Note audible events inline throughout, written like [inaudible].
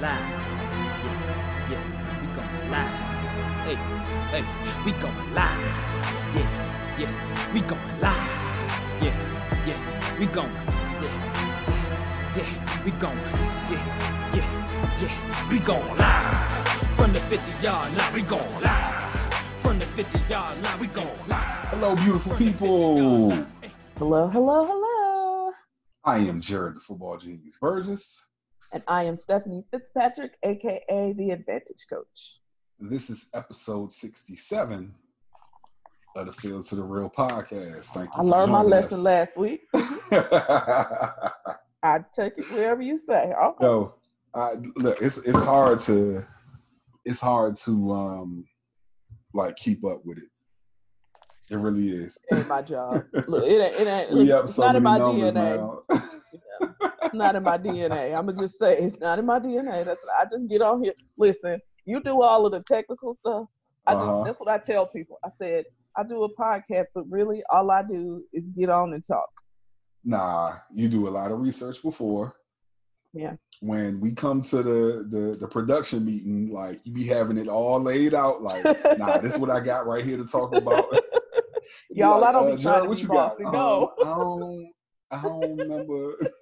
live. Yeah, yeah, we going live. Hey, hey, we going live. Yeah, yeah, we going live. Yeah, yeah, we going. Yeah, yeah, we going. Yeah, yeah, yeah, we going live. From the 50 yard line, we going live. From the 50 yard line, we going live. Hello, beautiful people. Hello, hello, hello. I am Jarrett, the football genius Burgess. And I am Stephanie Fitzpatrick, aka the Advantage Coach. This is episode 67 of the Field to the Real podcast. Thank you. I learned my lesson us. last week. [laughs] I take it wherever you say. Okay. no, I, look, it's it's hard to it's hard to um like keep up with it. It really is. It ain't my job. Look, it ain't, it [laughs] ain't We look, up it's so not in many my numbers DNA. now. [laughs] It's not in my DNA. I'm gonna just say it's not in my DNA. That's I just get on here. Listen, you do all of the technical stuff. I just, Uh-huh. that's what I tell people. I said I do a podcast, but really all I do is get on and talk. Nah, you do a lot of research before. Yeah. When we come to the, the the production meeting, like you be having it all laid out. Like, [laughs] nah, this is what I got right here to talk about. [laughs] Y'all, like, I don't uh, be Jarrett, trying to what be you got? bossy. Um, No. I don't. I don't remember. [laughs]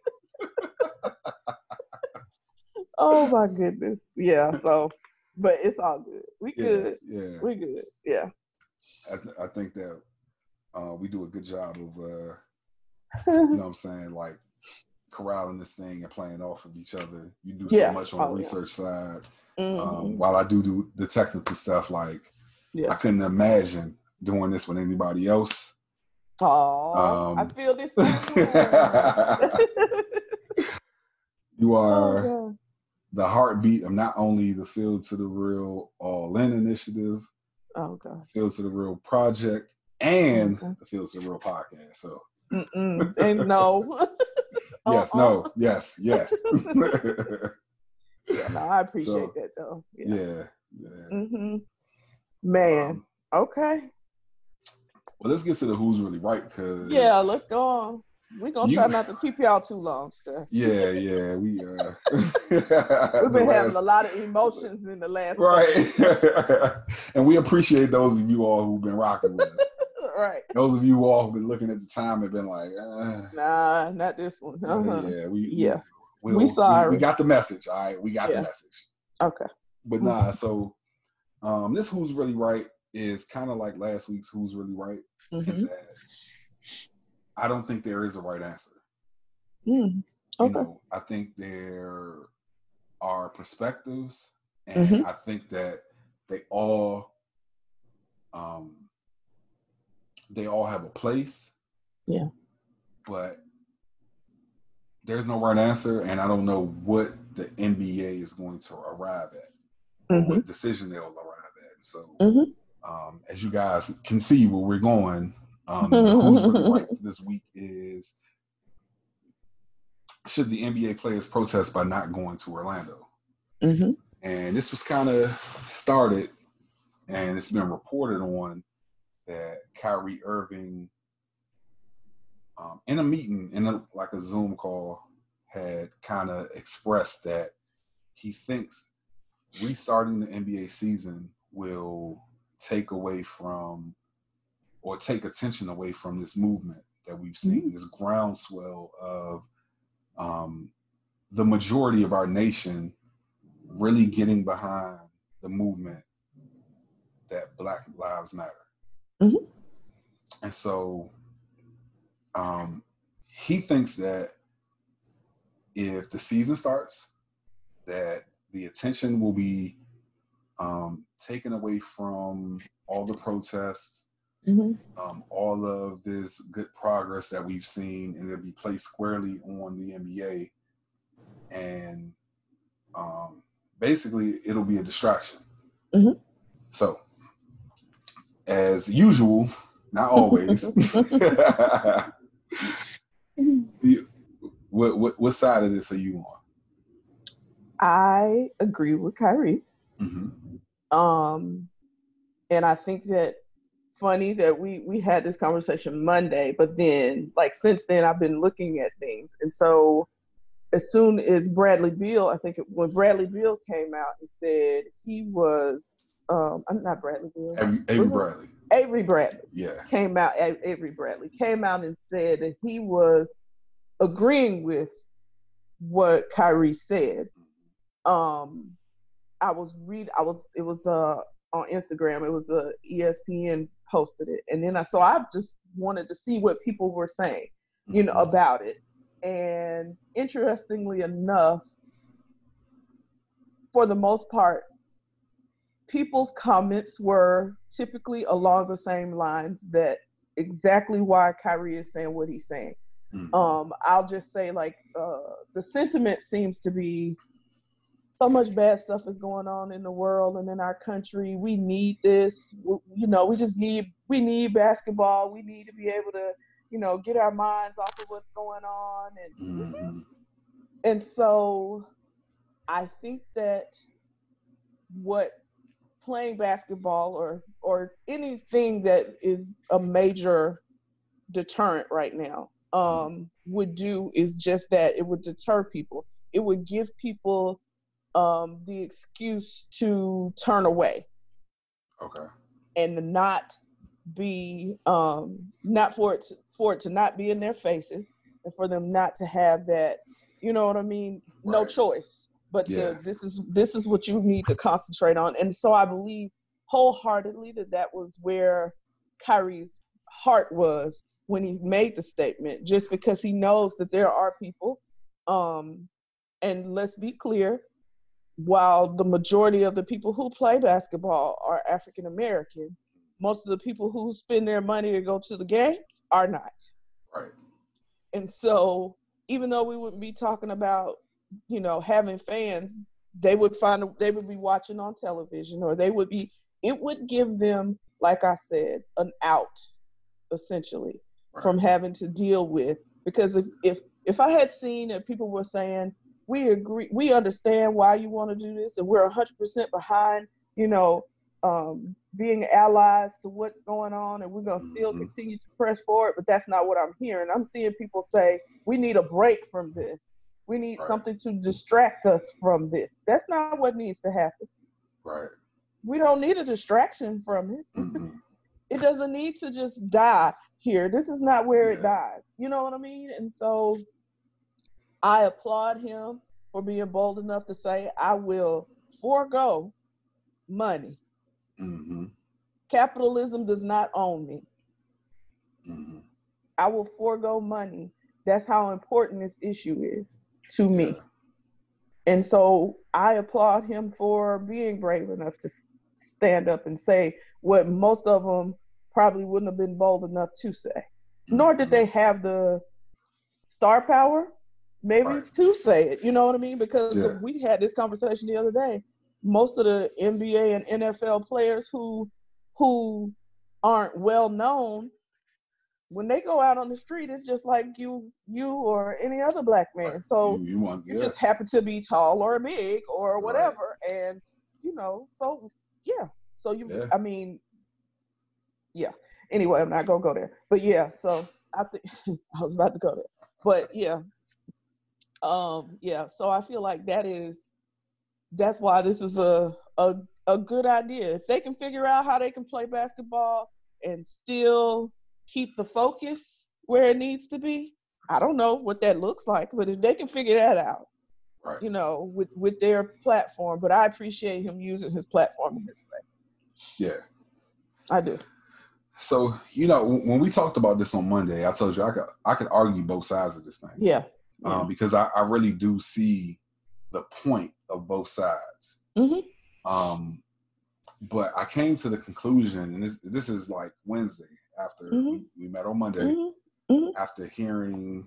Oh my goodness. Yeah. [laughs] So, but it's all good. We Yeah, good. yeah. We good. Yeah. I, th- I think that uh, we do a good job of, uh, you know, what I'm [laughs] saying, like corralling this thing and playing off of each other. You do so Yeah. much on Oh, the yeah. research side. Um, Mhm. while I do do the technical stuff, like yeah. I couldn't imagine doing this with anybody else. Oh, I um, feel this. [laughs] oh, You are God. The heartbeat of not only the Field to the Real All In initiative, oh gosh. Field to the Real project, and Okay. the Field to the Real podcast. So And [laughs] [laughs] no. yes, Uh-uh. no, yes, yes. [laughs] Yeah, no, I appreciate So, that though. Yeah. yeah, yeah. hmm Man. Um, okay. well, let's get to the who's really right because Yeah, let's go on. We're gonna You- try not to keep y'all too long, Steph. Yeah, yeah, we uh, [laughs] We've been the having a lot of emotions in the last right, [laughs] and we appreciate those of you all who've been rocking with us. [laughs] right. Those of you all who've been looking at the time and been like, uh, Nah, not this one. yeah, Uh-huh. yeah, we, Yeah. we, We sorry. We, got the message. All right, we got Yeah. the message. Okay. But nah, so um, this who's really right is kind of like last week's who's really right. hmm that I don't think there is a right answer. Mm. You Okay. know, I think there are perspectives, and Mhm. I think that they all um, they all have a place. Yeah. But there's no right answer, and I don't know what the NBA is going to arrive at, Mhm. what decision they'll arrive at. So, Mhm. um, as you guys can see where we're going, um, the who's really right for [laughs] this week is should the NBA players protest by not going to Orlando? hmm And this was kind of started, and it's been reported on that Kyrie Irving, um, in a meeting, in a, like a Zoom call, had kind of expressed that he thinks restarting the NBA season will take away from or take attention away from this movement that we've seen, this groundswell of um, the majority of our nation really getting behind the movement that Black Lives Matter. Mhm. And so um, he thinks that if the season starts, that the attention will be um, taken away from all the protests, hmm um, all of this good progress that we've seen, and it'll be placed squarely on the NBA. And um, basically, it'll be a distraction. Mhm. So, as usual, not always. [laughs] [laughs] you- what, what what side of this are you on? I agree with Kyrie. hmm Um, and I think that funny that we we had this conversation Monday, but then like since then I've been looking at things, and so as soon as Bradley Beal, I think it, when Bradley Beal came out and said he was, um, I'm not Bradley Beal, Avery, Avery Bradley. Avery Bradley Yeah. came out. Avery Bradley came out and said that he was agreeing with what Kyrie said. Um, I was read. I was. It was uh on Instagram. It was a ESPN posted it, and then I so I just wanted to see what people were saying, you know, Mhm. about it. And interestingly enough, for the most part, people's comments were typically along the same lines that exactly why Kyrie is saying what he's saying. Mhm. Um, I'll just say like uh, the sentiment seems to be so much bad stuff is going on in the world and in our country. We need this. W- You know, we just need we need basketball. We need to be able to, you know, get our minds off of what's going on and Mhm. and so I think that what playing basketball or or anything that is a major deterrent right now um, would do is just that it would deter people. It would give people um, the excuse to turn away Okay. and to not be um not for it to, for it to not be in their faces and for them not to have that you know what i mean no choice but Yeah. to, this is this is what you need to concentrate on and so i believe wholeheartedly that that was where kyrie's heart was when he made the statement just because he knows that there are people um and let's be clear while the majority of the people who play basketball are African American, most of the people who spend their money to go to the games are not. Right. And so, even though we wouldn't be talking about, you know, having fans, they would find they would be watching on television, or they would be. It would give them, like I said, an out, essentially, Right. from having to deal with. Because if if if I had seen that people were saying, we agree, we understand why you want to do this, and we're 100% behind, you know, um, being allies to what's going on, and we're going to still Mhm. continue to press forward. But that's not what I'm hearing. I'm seeing people say, we need a break from this. We need Right. something to distract us from this. That's not what needs to happen. Right. We don't need a distraction from it. Mhm. [laughs] It doesn't need to just die here. This is not where it dies. You know what I mean? And so I applaud him for being bold enough to say, I will forego money. Mhm. Capitalism does not own me. Mhm. I will forego money. That's how important this issue is to me. Yeah. And so I applaud him for being brave enough to stand up and say what most of them probably wouldn't have been bold enough to say. Nor did Mhm. they have the star power, maybe Right. to say it. You know what I mean? Because Yeah. we had this conversation the other day. Most of the NBA and NFL players who who aren't well known, when they go out on the street, it's just like you you or any other black man. Right. So you, you want you yeah. just happen to be tall or big or Right. whatever and you know so yeah so you Yeah. i mean yeah anyway i'm not gonna go there but yeah so i think [laughs] i was about to go there but yeah um yeah so i feel like that is that's why this is a a, a good idea if they can figure out how they can play basketball and still keep the focus where it needs to be i don't know what that looks like but if they can figure that out right. you know, with with their platform. But I appreciate him using his platform in this way. Yeah. I do. So you know when we talked about this on Monday, I told you I could I could argue both sides of this thing. Yeah. Um, because I, I really do see the point of both sides. Mhm. Um, but I came to the conclusion, and this this is like Wednesday after we, Mhm. we met on Monday, Mhm. after hearing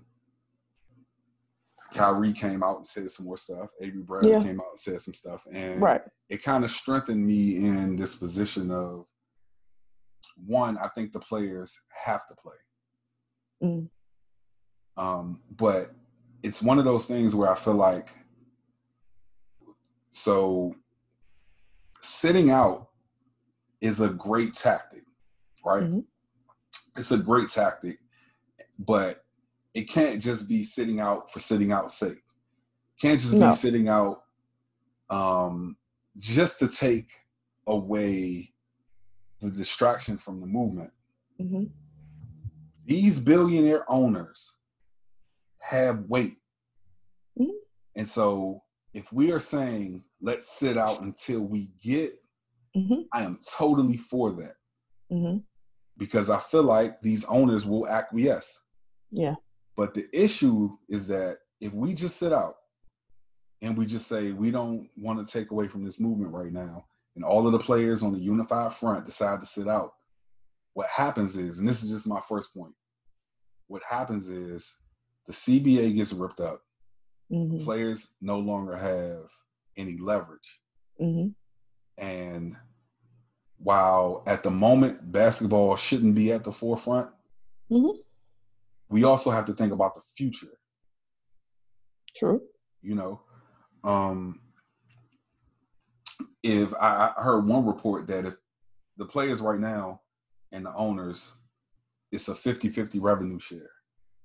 Kyrie came out and said some more stuff. Avery Bradley Yeah. came out and said some stuff, and Right. it kind of strengthened me in this position of one. I think the players have to play. Mm. Um, but it's one of those things where I feel like so sitting out is a great tactic, right? Mhm. It's a great tactic, but it can't just be sitting out for sitting out sake. Can't just No. be sitting out um, just to take away the distraction from the movement. hmm These billionaire owners have weight. Mhm. And so if we are saying let's sit out until we get, hmm I am totally for that hmm because I feel like these owners will acquiesce. Yeah. But the issue is that if we just sit out and we just say we don't want to take away from this movement right now, and all of the players on the unified front decide to sit out, what happens is, and this is just my first point, what happens is the CBA gets ripped up. hmm Players no longer have any leverage. hmm And while at the moment basketball shouldn't be at the forefront, Mhm. we also have to think about the future. True. You know, um, if I, I heard one report that if the players right now and the owners, it's a 50 50 revenue share.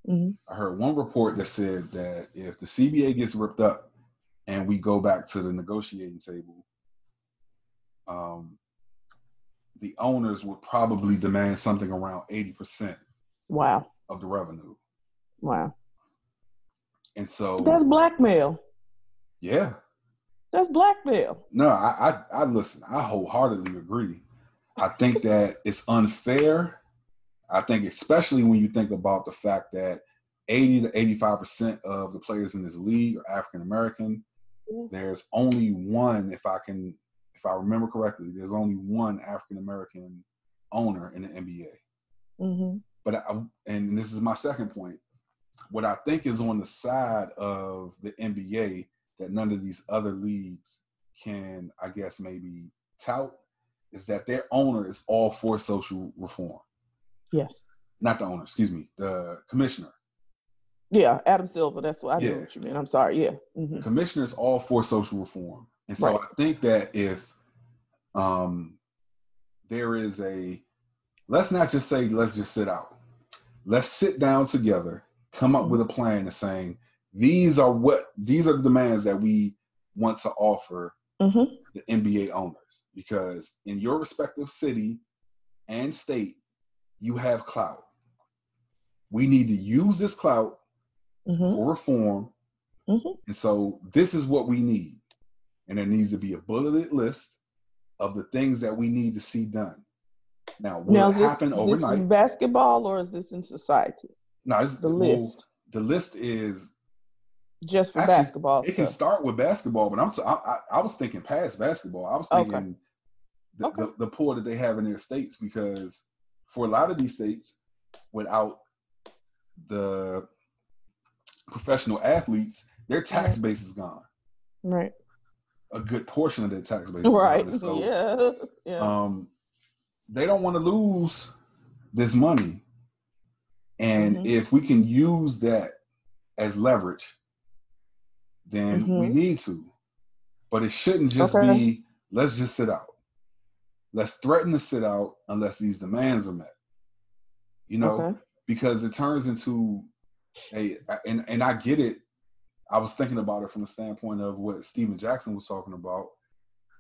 Hmm I heard one report that said that if the CBA gets ripped up and we go back to the negotiating table, um, the owners would probably demand something around 80% Wow. of the revenue. Wow. And so, That's blackmail. yeah, That's blackmail. no, I, I, I listen, I wholeheartedly agree. I think that it's unfair. I think, especially when you think about the fact that 80 to 85% of the players in this league are African American. There's only one, if I can, if I remember correctly, there's only one African American owner in the NBA. hmm But I, and this is my second point. What I think is on the side of the NBA that none of these other leagues can, I guess, maybe tout is that their owner is all for social reform. Yes. Not the owner, excuse me, the commissioner. Yeah, Adam Silver. That's what I Yeah. know what you mean. I'm sorry. Yeah. hmm The commissioner is all for social reform. And so Right. I think that if um, there is a, let's not just say, let's just sit out. Let's sit down together, come up with a plan of saying, these are what, these are the demands that we want to offer hmm the NBA owners. Because in your respective city and state, you have clout. We need to use this clout hmm for reform. Mhm. And so this is what we need. And there needs to be a bulleted list of the things that we need to see done. Now, will Now, it is this, happen this overnight? is basketball or is this in society? no, it's, The well, list, the list is just for actually, basketball it can start with basketball, but I'm t- I, I, I was thinking past basketball. I was Okay. thinking the, Okay. the, the poor that they have in their states because for a lot of these states, without the professional athletes, their tax base is gone. Right. A good portion of their tax base is Right. So, yeah. [laughs] Yeah. um, they don't want to lose this money. And Mhm. if we can use that as leverage, then we Mhm. need to. But it shouldn't just Okay. be let's just sit out. Let's threaten to sit out unless these demands are met. You know, okay. because it turns into a and and I get it. I was thinking about it from the standpoint of what Steven Jackson was talking about.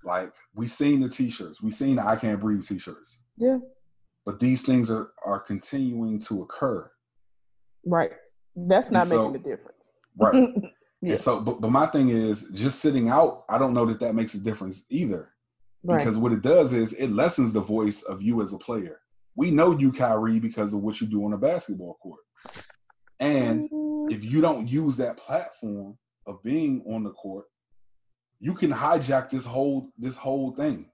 Like we seen the t-shirts, we seen the I can't breathe t-shirts. Yeah. But these things are are continuing to occur. Right. That's not so- making a difference. Right. [laughs] Yeah. And so but, but my thing is just sitting out, I don't know that that makes a difference either. Right. Because what it does is it lessens the voice of you as a player. We know you, Kyrie, because of what you do on a basketball court. And Mm, if you don't use that platform of being on the court, you can hijack this whole this whole thing.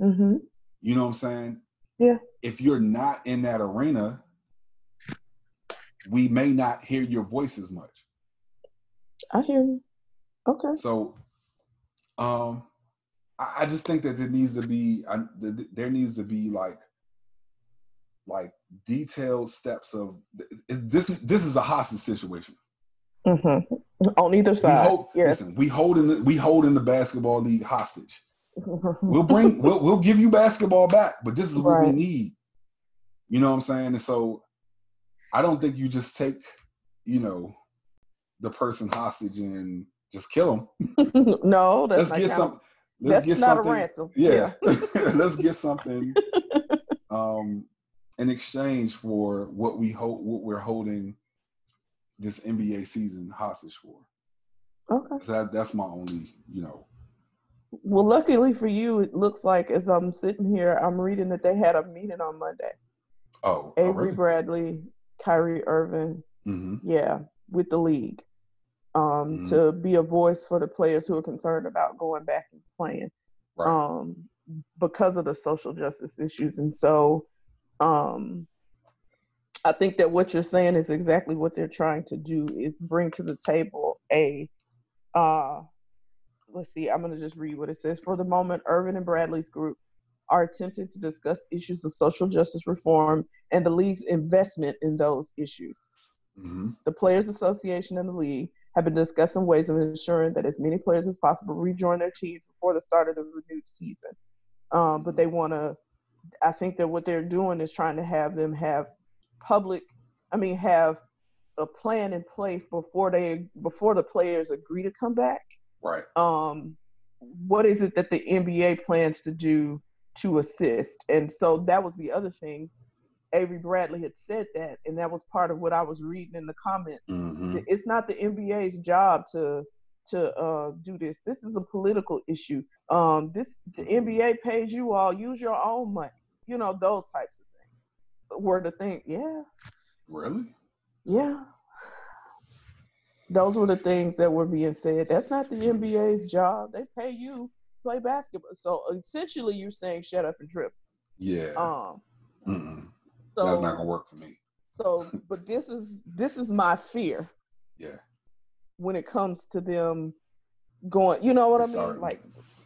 mhm. You know what I'm saying? Yeah. If you're not in that arena, we may not hear your voice as much. I hear you. Okay. So, um, I, just think that there needs to be I, there needs to be like like detailed steps of this. This is a hostage situation. hmm On either We side. hold, yes. listen, we holding the, we holding the basketball league hostage. We'll bring [laughs] we'll we'll give you basketball back, but this is what we need. You know what I'm saying? And so I don't think you just take, you know, the person hostage and just kill them. [laughs] no, that's let's not get some. Let's That's get not something. a ransom. Yeah, [laughs] let's get something [laughs] um, in exchange for what we hope what we're holding this NBA season hostage for. Okay. That that's my only, you know. Well, luckily for you, it looks like as I'm sitting here, I'm reading that they had a meeting on Monday. Oh, Avery Bradley, Kyrie Irving, hmm yeah, with the league, um, Mhm. to be a voice for the players who are concerned about going back and playing, Right. um, because of the social justice issues. And so, um, I think that what you're saying is exactly what they're trying to do is bring to the table a, uh, let's see, I'm going to just read what it says. For the moment, Irving and Bradley's group are attempting to discuss issues of social justice reform and the league's investment in those issues. hmm The Players Association and the league have been discussing ways of ensuring that as many players as possible rejoin their teams before the start of the renewed season. Um, but they want to, I think that what they're doing is trying to have them have public, I mean, have a plan in place before they before the players agree to come back. Right. Um, what is it that the NBA plans to do to assist? And so that was the other thing. Avery Bradley had said that, and that was part of what I was reading in the comments hmm it's not the NBA's job to to uh, do this. This is a political issue. Um, this the NBA pays you all. Use your own money. You know those types of things. Were the thing, yeah, Really? yeah. Those were the things that were being said. That's not the NBA's job. They pay you to play basketball. So essentially, you're saying shut up and trip. Yeah. Um, Mm-mm. So That's not gonna work for me. so, but this is this is my fear. Yeah. when it comes to them going you know what i mean Starting. like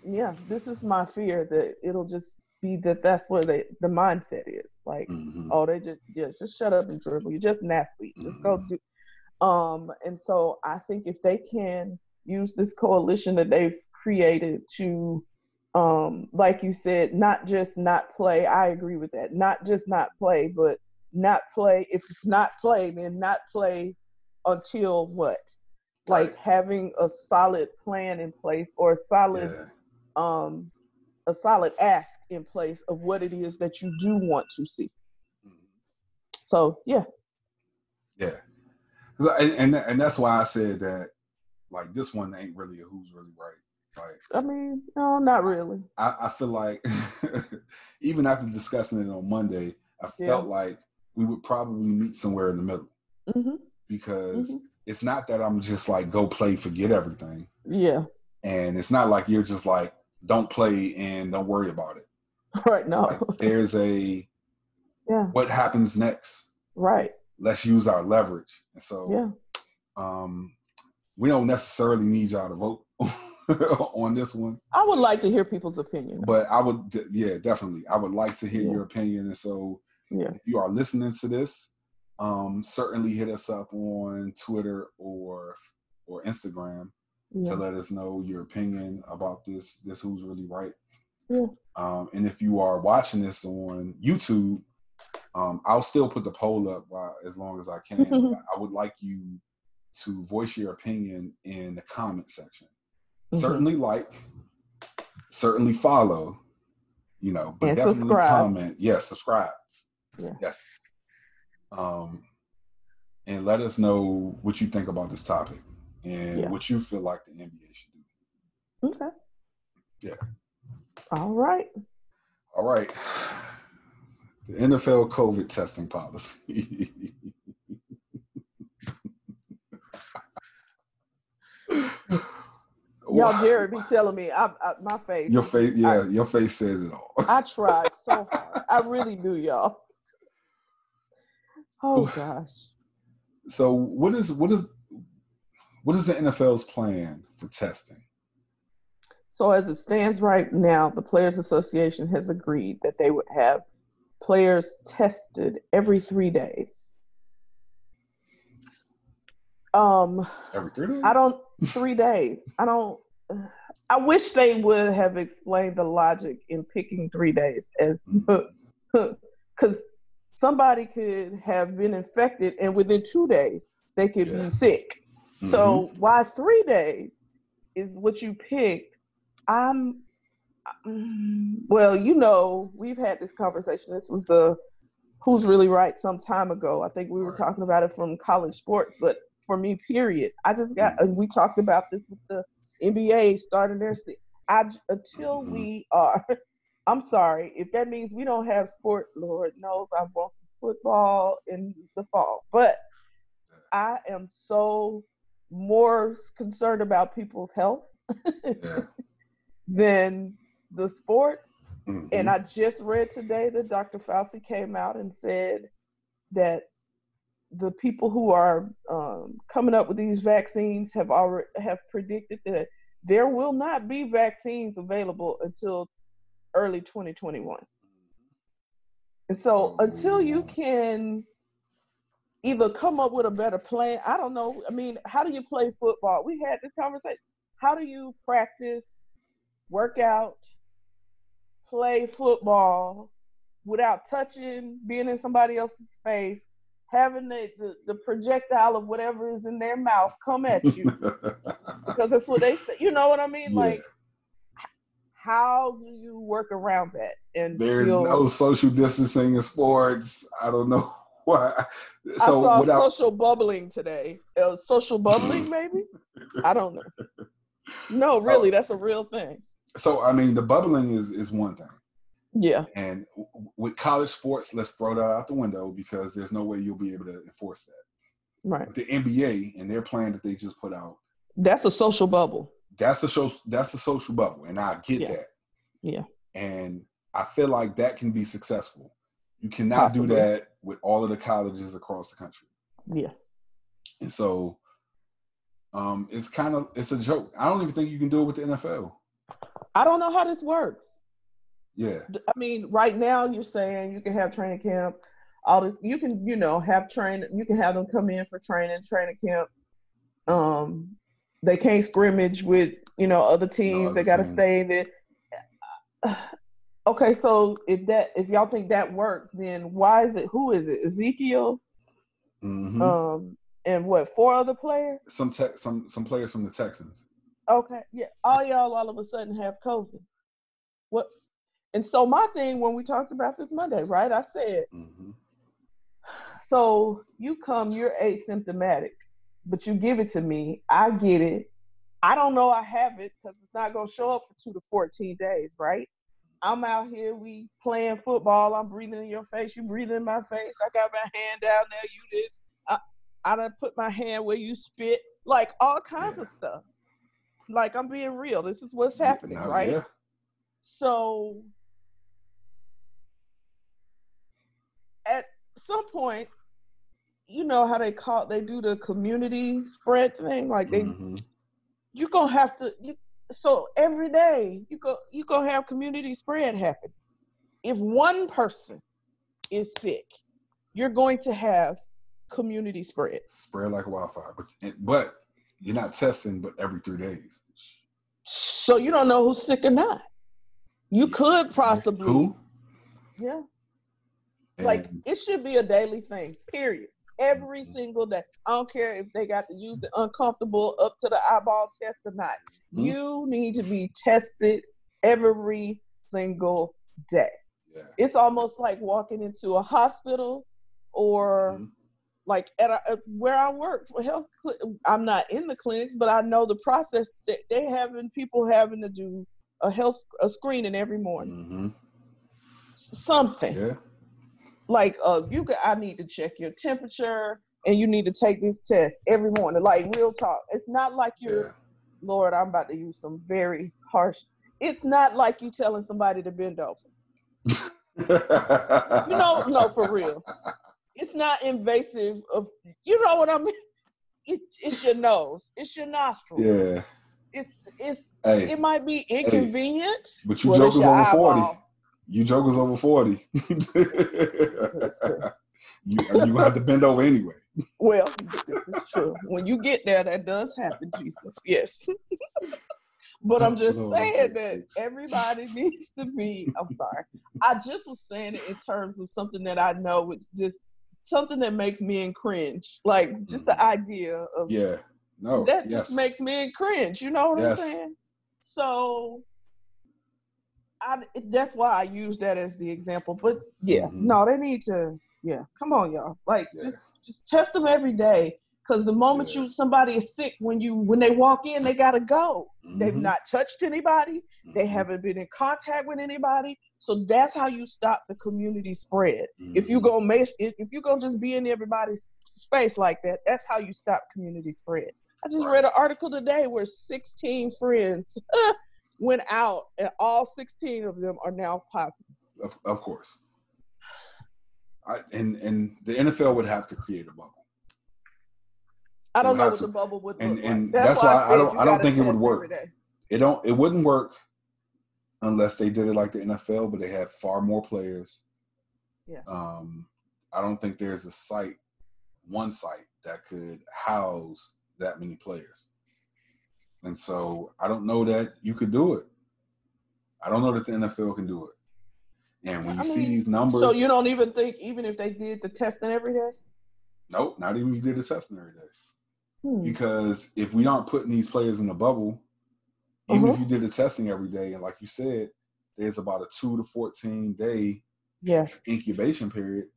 yeah this is my fear that it'll just be that that's where they the mindset is like hmm oh they just yeah just shut up and dribble you're just an athlete just go Mhm. do um and so i think if they can use this coalition that they've created to um like you said not just not play i agree with that not just not play but not play if it's not play then not play until what like Right. having a solid plan in place or a solid Yeah. um a solid ask in place of what it is that you do want to see Mhm. so yeah Yeah. And, and and that's why I said that like this one ain't really a who's really right. Like i mean no not really. I, I feel like [laughs] even after discussing it on Monday, I Yeah. felt like we would probably meet somewhere in the middle. Hmm because Mhm. it's not that I'm just like go play, forget everything, yeah. And it's not like you're just like don't play and don't worry about it. [laughs] right no. Like there's a yeah. What happens next. right. Let's use our leverage, and so yeah. um, we don't necessarily need y'all to vote [laughs] [laughs] on this one. i would like to hear people's opinion but I would, yeah, definitely. I would like to hear Yeah. your opinion. And so, yeah if you are listening to this, um, certainly hit us up on Twitter or or Instagram yeah to let us know your opinion about this. This who's really right. Yeah. Um, and if you are watching this on YouTube, um, I'll still put the poll up while, as long as I can. [laughs] I would like you to voice your opinion in the comment section Mhm. certainly like, certainly follow, you know, but And definitely subscribe. comment. Yes, subscribe. Yeah. Yes. Um, and let us know what you think about this topic and Yeah. what you feel like the NBA should do. okay Yeah. all right All right. The NFL COVID testing policy. [laughs] y'all jarrett be telling me I, I my face Your face, yeah, I- your face says it all. I [laughs] tried so hard. I really do, y'all. Oh gosh. So what is what is what is the NFL's plan for testing? So as it stands right now, the Players Association has agreed that they would have players tested every three days. Um, Every three days? I don't three days. I don't. I wish they would have explained the logic in picking three days, as because somebody could have been infected and within two days they could Yeah. be sick. Mhm. So why three days? is what you picked. I'm well, you know, we've had this conversation. This was a who's really right some time ago. I think we were talking about it from college sports, but for me, period. I just got and we talked about this with the NBA starting their I until Mm-hmm. we are [laughs] I'm sorry, if that means we don't have sport, Lord knows I want football in the fall. But I am so more concerned about people's health Yeah. [laughs] than the sports. Mhm. And I just read today that Dr. Fauci came out and said that the people who are um, coming up with these vaccines have already have predicted that there will not be vaccines available until early 2021. And so until you can either come up with a better plan, I don't know. I mean, how do you play football? We had this conversation. How do you practice, work out, play football without touching, being in somebody else's face, having the, the, the projectile of whatever is in their mouth come at you? [laughs] because that's what they say. You know what I mean? Yeah. Like, how do you work around that? And There's still, no social distancing in sports. I don't know [laughs] why. I So saw without social bubbling today. Uh, social bubbling, maybe? [laughs] I don't know. No, Oh. really, that's a real thing. so I mean the bubbling is is one thing. Yeah, And w- with college sports, let's throw that out the window because there's no way you'll be able to enforce that. right. With the NBA and their plan that they just put out, That's a social bubble. that's a show that's a social bubble, and I get Yeah. that. Yeah. And I feel like that can be successful. You cannot Possibly. do that with all of the colleges across the country. Yeah. And so um it's kind of it's a joke. I don't even think you can do it with the NFL. I don't know how this works. Yeah. I mean, right now you're saying you can have training camp, all this. You can, you know, have train. You can have them come in for training, training camp. Um, they can't scrimmage with you know other teams. they other got to stay it. [sighs] Okay, so if that if y'all think that works, then why is it? Who is it? Ezekiel, hmm um, and what four other players? some te- some some players from the Texans. Okay, yeah, all y'all all of a sudden have COVID. What? And so my thing when we talked about this Monday, right? I said, hmm so you come, you're asymptomatic, but you give it to me. I get it. I don't know I have it because it's not gonna show up for two to fourteen days, right? I'm out here, we playing football. I'm breathing in your face. You breathing in my face. I got my hand down there. You this. I, I done put my hand where you spit. Like all kinds of stuff. Like I'm being real. This is what's happening, Now, right? Yeah. So at some point, you know how they call they do the community spread thing. Like they Mhm. you gonna have to you so every day you go you gonna have community spread happen. If one person is sick, you're going to have community spread. Spread like wildfire, but but you're not testing, but every three days. So you don't know who's sick or not. You could possibly Who? yeah. Like And- it should be a daily thing, period. Every Mhm. single day. I don't care if they got to use the uncomfortable up to the eyeball test or not. Mhm. You need to be tested every single day. yeah. It's almost like walking into a hospital or Mhm. like at, a, at where I work for health. cli- I'm not in the clinics, but I know the process that they having people having to do a health a screening every morning. Mhm. Something. Yeah. Like uh you could I need to check your temperature and you need to take this test every morning. Like real talk. It's not like you're Yeah. Lord, I'm about to use some very harsh it's not like you telling somebody to bend over. [laughs] You know, no, for real. It's not invasive of you know what I mean? It, it's your nose. It's your nostril. Yeah. It's it's Hey, it might be inconvenient. but you it's jokers your over 40. eyeball. You jokers over 40. [laughs] you, you have to bend over anyway. Well, this is true. When you get there, that does happen, Jesus. Yes. [laughs] but I'm just Lord, saying that everybody [laughs] needs to be. I'm sorry. I just was saying it in terms of something that I know, which just something that makes me cringe. Like just the mm. idea of Yeah. No, that yes. just makes men cringe. You know what Yes. I'm saying? So, I that's why I use that as the example. But yeah, Mhm. no, they need to. Yeah, come on, y'all. Like Yeah. just just test them every day. Because the moment Yeah. you somebody is sick, when you when they walk in, they gotta go. They've Mhm, not touched anybody. They mhm, haven't been in contact with anybody. So that's how you stop the community spread. If you mhm. go make if if you go just be in everybody's space like that, that's how you stop community spread. I just Right. read an article today where 16 friends [laughs] went out and all 16 of them are now positive. Of, of course. I, and and the NFL would have to create a bubble. I don't know what to- the bubble would and- and like. that's why why I said don't- I don't think it would work. It don't it wouldn't work unless they did it like the NFL, but they have far more players. Yeah. Um, I don't think there's a site, one site that could house that many players. And so I don't know that you could do it. I don't know that the NFL can do it. And when you I see mean, these numbers, So you don't even think even if they did the testing every day? nope, not even you did the testing every day. Hmm. because if we aren't putting these players in the bubble, even Uh-huh. if you did the testing every day, and like you said, there's about a two to fourteen day Yeah, incubation period.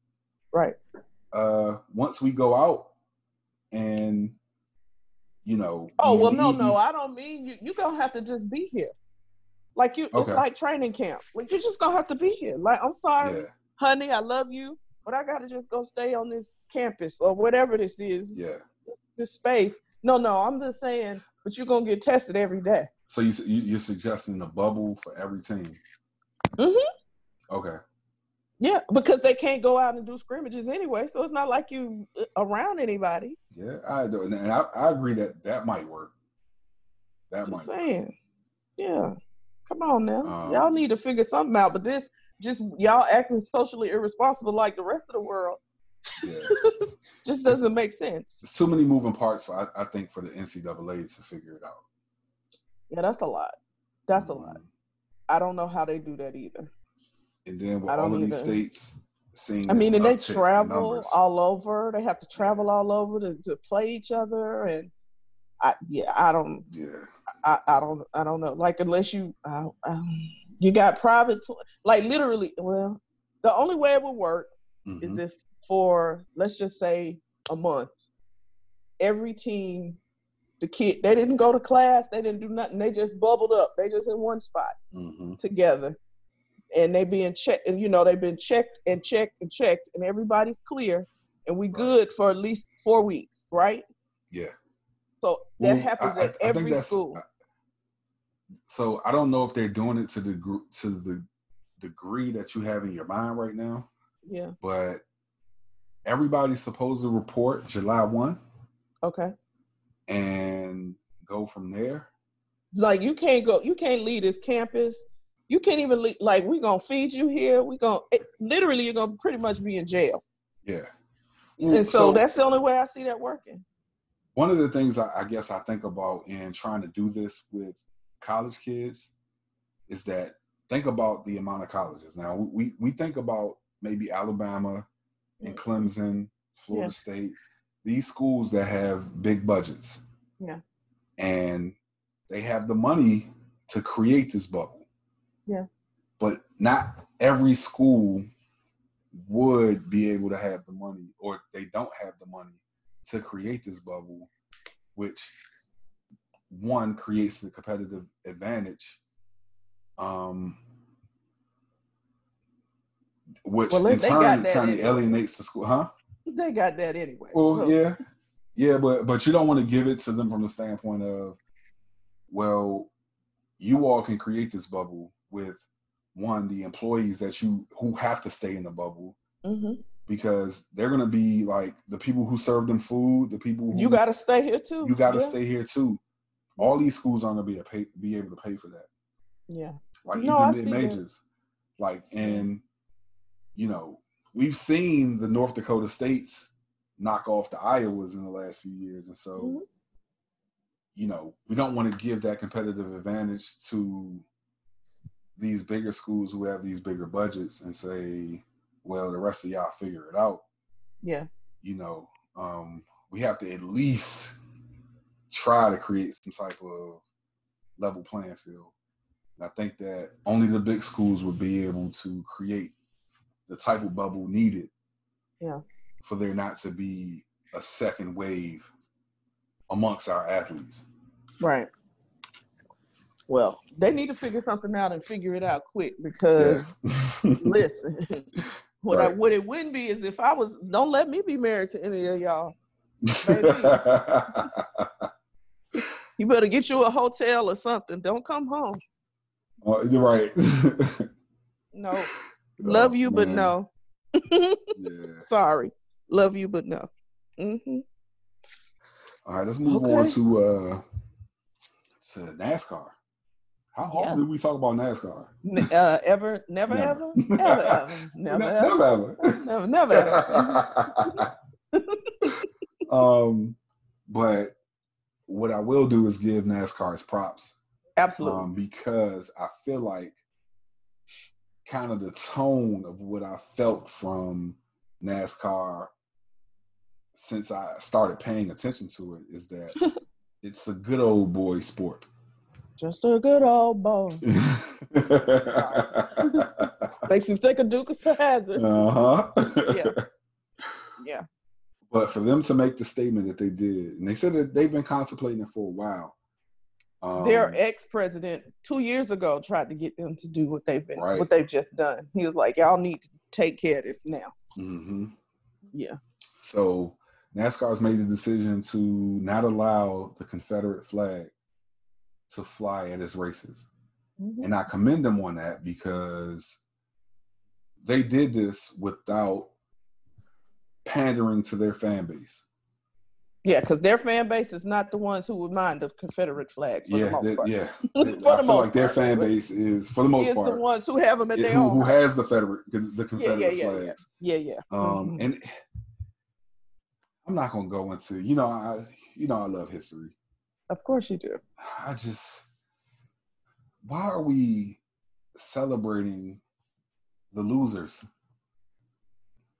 right. Uh, once we go out and you know, Oh well, no, no, I don't mean you. You gonna have to just be here. Like you, Okay. it's like training camp. Like you're just gonna have to be here. Like I'm sorry, yeah, honey, I love you, but I gotta just go stay on this campus or whatever this is, yeah. this space. No, no, I'm just saying, but you're gonna get tested every day. So you you- you're suggesting a bubble for every team? Mhm. Okay. Yeah, because they can't go out and do scrimmages anyway, so it's not like you uh, around anybody. Yeah, I do, and I, I agree that that might work. That Just might. Work. Yeah. Come on now. Um, y'all need to figure something out. But this just y'all acting socially irresponsible like the rest of the world Yeah. [laughs] just doesn't make sense. There's too many moving parts, for, I, I think, for the NCAA to figure it out. Yeah, that's a lot. That's a lot. Mhm. I don't know how they do that either. And then with all of these states seeing, I mean, and they travel all over. They have to travel all over to, to play each other, and I yeah, I don't, yeah, I, I don't, I don't know. Like unless you, uh, um, you got private, like literally. Well, the only way it would work Mhm. is if for let's just say a month, every team, the kid they didn't go to class, they didn't do nothing, they just bubbled up, they just in one spot Mhm. together, and they being checked, and you know they've been checked and checked and checked, and everybody's clear, and we Right. good for at least four weeks, right? yeah. So that Well, happens I- I- at I every that's- school. So I don't know if they're doing it to the group to the degree that you have in your mind right now, yeah. but everybody's supposed to report July one Okay. and go from there. Like you can't go, you can't leave this campus. You can't even leave, like we're gonna feed you here. we're gonna it, literally you're gonna pretty much be in jail. Yeah. And so, that's the only way I see that working. one of the things I, I guess I think about in trying to do this with college kids is that think about the amount of colleges. Now we we think about maybe Alabama and Clemson, Florida. State, these schools that have big budgets. Yeah. And they have the money to create this bubble. Yeah. But not every school would be able to have the money or they don't have the money to create this bubble, which one creates the competitive advantage, um, which Well, in turn kind of alienates the school, huh? They got that anyway. Well, So, yeah, yeah, but but you don't want to give it to them from the standpoint of, well, you all can create this bubble with one the employees that you who have to stay in the bubble mhm. because they're gonna be like the people who serve them food, the people who You got to stay here too. you got to yeah. stay here too. All these schools aren't gonna be a pay, be able to pay for that. Yeah. Like No, even mid majors, like and you know we've seen the North Dakota states knock off the Iowas in the last few years, and so Mhm. you know we don't want to give that competitive advantage to these bigger schools who have these bigger budgets and say, well, the rest of y'all figure it out. Yeah. You know, um, we have to at least try to create some type of level playing field. And I think that only the big schools would be able to create the type of bubble needed Yeah. for there not to be a second wave amongst our athletes. Right. Well, they need to figure something out and figure it out quick because Yeah. [laughs] listen, [laughs] what I what it wouldn't be is if I was don't let me be married to any of y'all. [laughs] You better get you a hotel or something. Don't come home. Oh, you're right. No. Love Oh, you, but man. no. Yeah. Sorry. Love you, but no. hmm All right, let's move on to uh to NASCAR. How often Yeah. do we talk about NASCAR? Uh, ever, never, Never. ever, ever, [laughs] ever, never, Ne- ever, never ever. never, never, ever. [laughs] um, but what I will do is give NASCAR its props Absolutely. um, because I feel like kind of the tone of what I felt from NASCAR since I started paying attention to it is that [laughs] it's a good old boy sport. Just a good old boy. [laughs] [laughs] Makes me think of Duke of Hazzard. Uh huh. Yeah. [laughs] Yeah. But for them to make the statement that they did, and they said that they've been contemplating it for a while. Um, Their ex-president two years ago tried to get them to do what they've been, Right. what they've just done. He was like, "Y'all need to take care of this now." Mm-hmm. Yeah. So NASCAR's made the decision to not allow the Confederate flag to fly at his races. Mhm. And I commend them on that because they did this without pandering to their fan base. Yeah, because their fan base is not the ones who would mind the Confederate flag for yeah, the most they- yeah. [laughs] For I the feel most like their part. fan base is, for the most is part, the ones who have them at their who, own. who has the Confederate, the Confederate yeah, yeah. flags. Yeah, yeah. Um, Mhm. and I'm not gonna go into, you know, I, you know, I love history. Of course you do. I just, why are we celebrating the losers?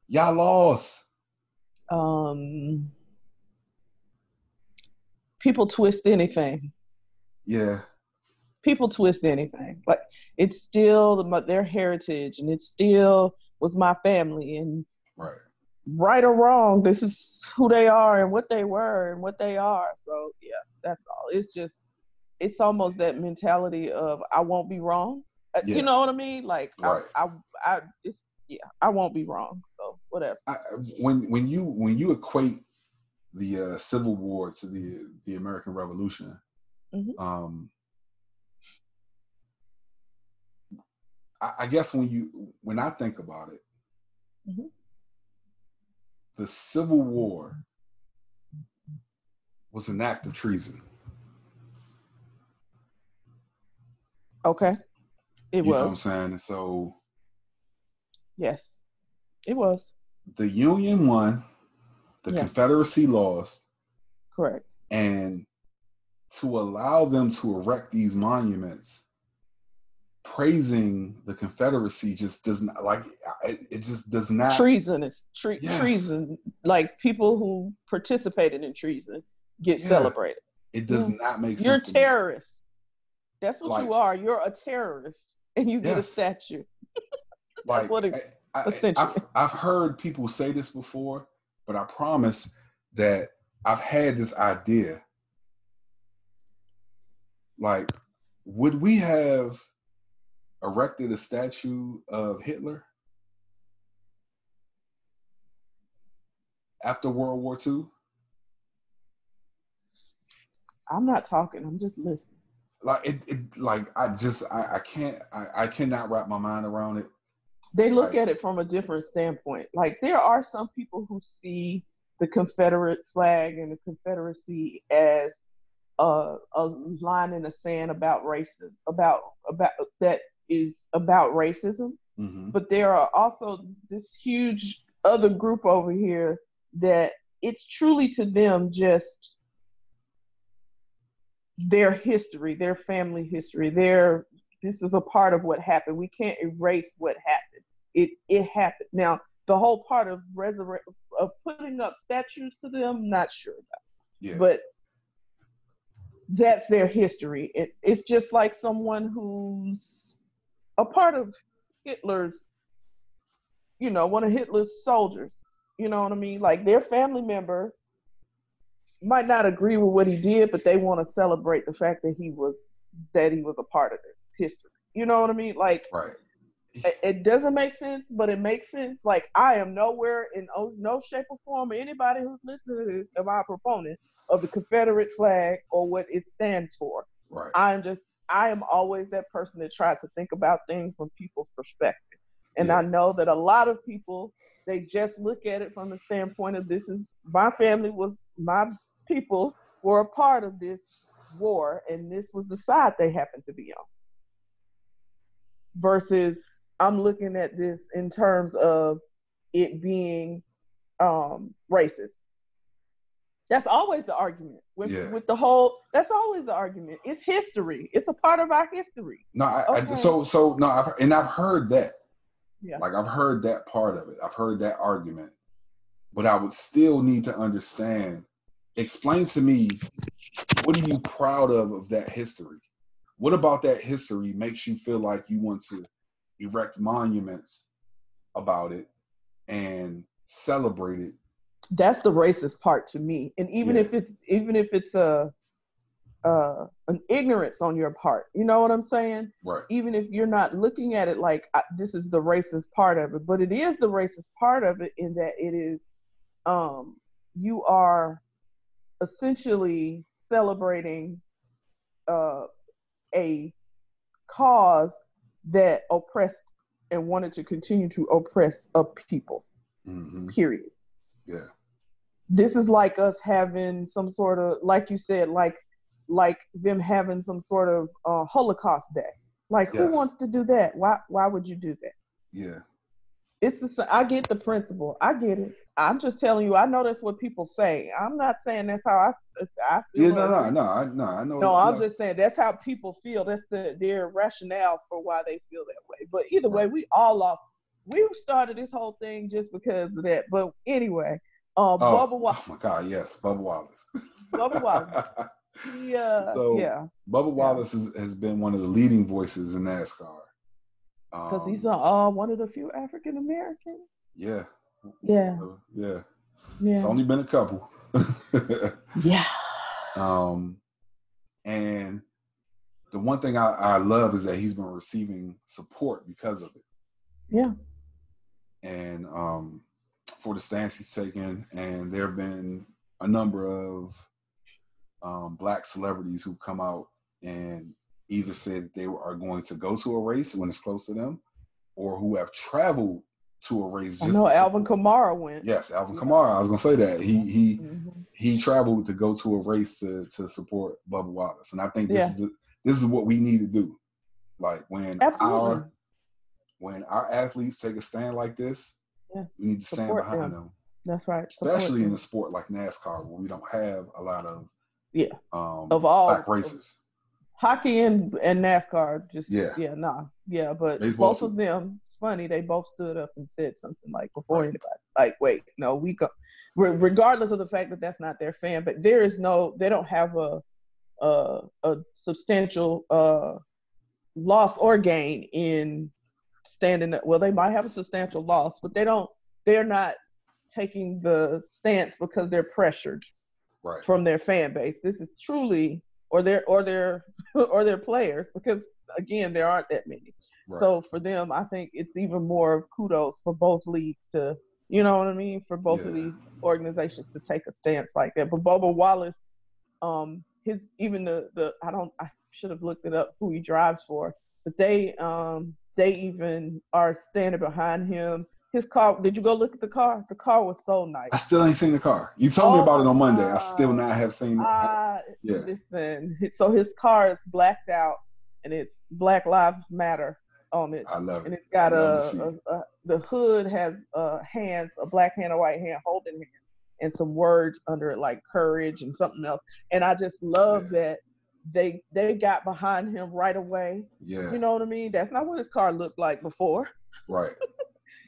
Y'all lost. Um, people twist anything. Yeah, People twist anything. Like it's still their heritage, and it still was my family. And right. right or wrong, this is who they are and what they were and what they are. So yeah, that's all. It's just, it's almost that mentality of I won't be wrong. Uh, Yeah. You know what I mean? Like Right. I, I, I, it's yeah, I won't be wrong. So whatever. I, when when you when you equate the uh, Civil War to the the American Revolution, Mhm. um, I, I guess when you when I think about it, Mhm. the Civil War was an act of treason. Okay. It you know what I'm was. saying? So Yes. It was. the Union won, the Yes. Confederacy lost, Correct. and to allow them to erect these monuments praising the confederacy just doesn't like it, it just does not treason is tre- Yes. treason. Like people who participated in treason get Yeah. celebrated. it does mm. not make sense You're to me. terrorists. That's what Like- you are. You're a terrorist, and you get a Yes. statue. [laughs] like, what it's eh, I, I, essentially. I've, I've heard people say this before but i promise that i've had this idea like would we have erected a statue of hitler after world war ii I'm not talking. I'm just listening. like it, it like i just i, I can't I, I cannot wrap my mind around it They look Right. at it from a different standpoint. Like there are some people who see the Confederate flag and the Confederacy as a, a line in the sand about racism, about about that is about racism. hmm but there are also this huge other group over here that it's truly to them just their history, their family history, their this is a part of what happened. We can't erase what happened. It it happened. Now the whole part of resurrect of putting up statues to them, not sure about. yeah But that's their history. It, it's just like someone who's a part of Hitler's, you know, one of Hitler's soldiers. You know what I mean? Like their family member might not agree with what he did, but they want to celebrate the fact that he was that he was a part of this history. You know what I mean? Like right. It, it doesn't make sense, but it makes sense. Like I am nowhere in no shape or form, or anybody who's listening to this, am I a proponent of the Confederate flag or what it stands for. Right. I'm just I am always that person that tries to think about things from people's perspective. And yeah. I know that a lot of people they just look at it from the standpoint of this is my family was my people were a part of this war and this was the side they happened to be on. Versus I'm looking at this in terms of it being um, racist. That's always the argument with yeah. with the whole. That's always the argument. It's history. It's a part of our history. No, I, okay. I, so so no, I've, and I've heard that. Yeah. Like I've heard that part of it. I've heard that argument, but I would still need to understand. Explain to me, what are you proud of of that history? What about that history makes you feel like you want to erect monuments about it and celebrate it that's the racist part to me and even yeah. if it's even if it's a uh, an ignorance on your part you know what i'm saying right even if you're not looking at it like this is the racist part of it but it is the racist part of it in that it is um you are essentially celebrating uh a cause that oppressed and wanted to continue to oppress a people mm-hmm. period yeah. This is like us having some sort of, like you said, like like them having some sort of uh, Holocaust Day. Like, yes. who wants to do that? Why Why would you do that? Yeah. It's the I get the principle. I get it. I'm just telling you. I know that's what people say. I'm not saying that's how I. I feel yeah, no, no, no, I, no, I know. No, I'm just saying that's how people feel. That's the their rationale for why they feel that way. But either way, we all off. We started this whole thing just because of that. But anyway, uh, oh, Bubba Wallace. Oh my God, yes, Bubba Wallace. Bubba Wallace. [laughs] Yeah, so yeah. Bubba Wallace has, has been one of the leading voices in NASCAR. Because um, he's uh, one of the few African Americans. Yeah. Yeah. Yeah. Yeah. It's only been a couple. [laughs] yeah. Um, and the one thing I, I love is that he's been receiving support because of it. Yeah. And um, for the stance he's taken, and there have been a number of um, black celebrities who come out and either said they are going to go to a race when it's close to them, or who have traveled to a race. I know Alvin Kamara went. Yes, Alvin Kamara. I was gonna say that he he mm-hmm. he traveled to go to a race to to support Bubba Wallace, and I think this yeah. is the, this is what we need to do. Like when Absolutely. our when our athletes take a stand like this, yeah. We need to stand Support behind them. them. That's right. Especially in a sport like NASCAR where we don't have a lot of yeah um, of all black racers. Hockey and, and NASCAR just yeah yeah nah yeah but Baseball both too. of them it's funny they both stood up and said something like before right. anybody like wait no we go regardless of the fact that that's not their fan but there is no they don't have a a, a substantial uh loss or gain in standing up well they might have a substantial loss but they don't they're not taking the stance because they're pressured right. from their fan base this is truly or their or their [laughs] or their players because again there aren't that many right. so for them i think it's even more of kudos for both leagues to you know what i mean for both yeah. of these organizations to take a stance like that but Bubba Wallace um his even the the i don't i should have looked it up who he drives for but they um they even are standing behind him. His car. Did you go look at the car? The car was so nice. I still ain't seen the car. You told oh, me about it on Monday. I still not have seen it. Uh, yeah. Listen. [laughs] So his car is blacked out, and it's Black Lives Matter on it. I love it. And it's got a, a, a, the hood has uh, hands, a black hand, a white hand holding him, and some words under it like courage and something else. And I just love yeah. that they they got behind him right away. Yeah. You know what I mean? That's not what his car looked like before. Right. [laughs]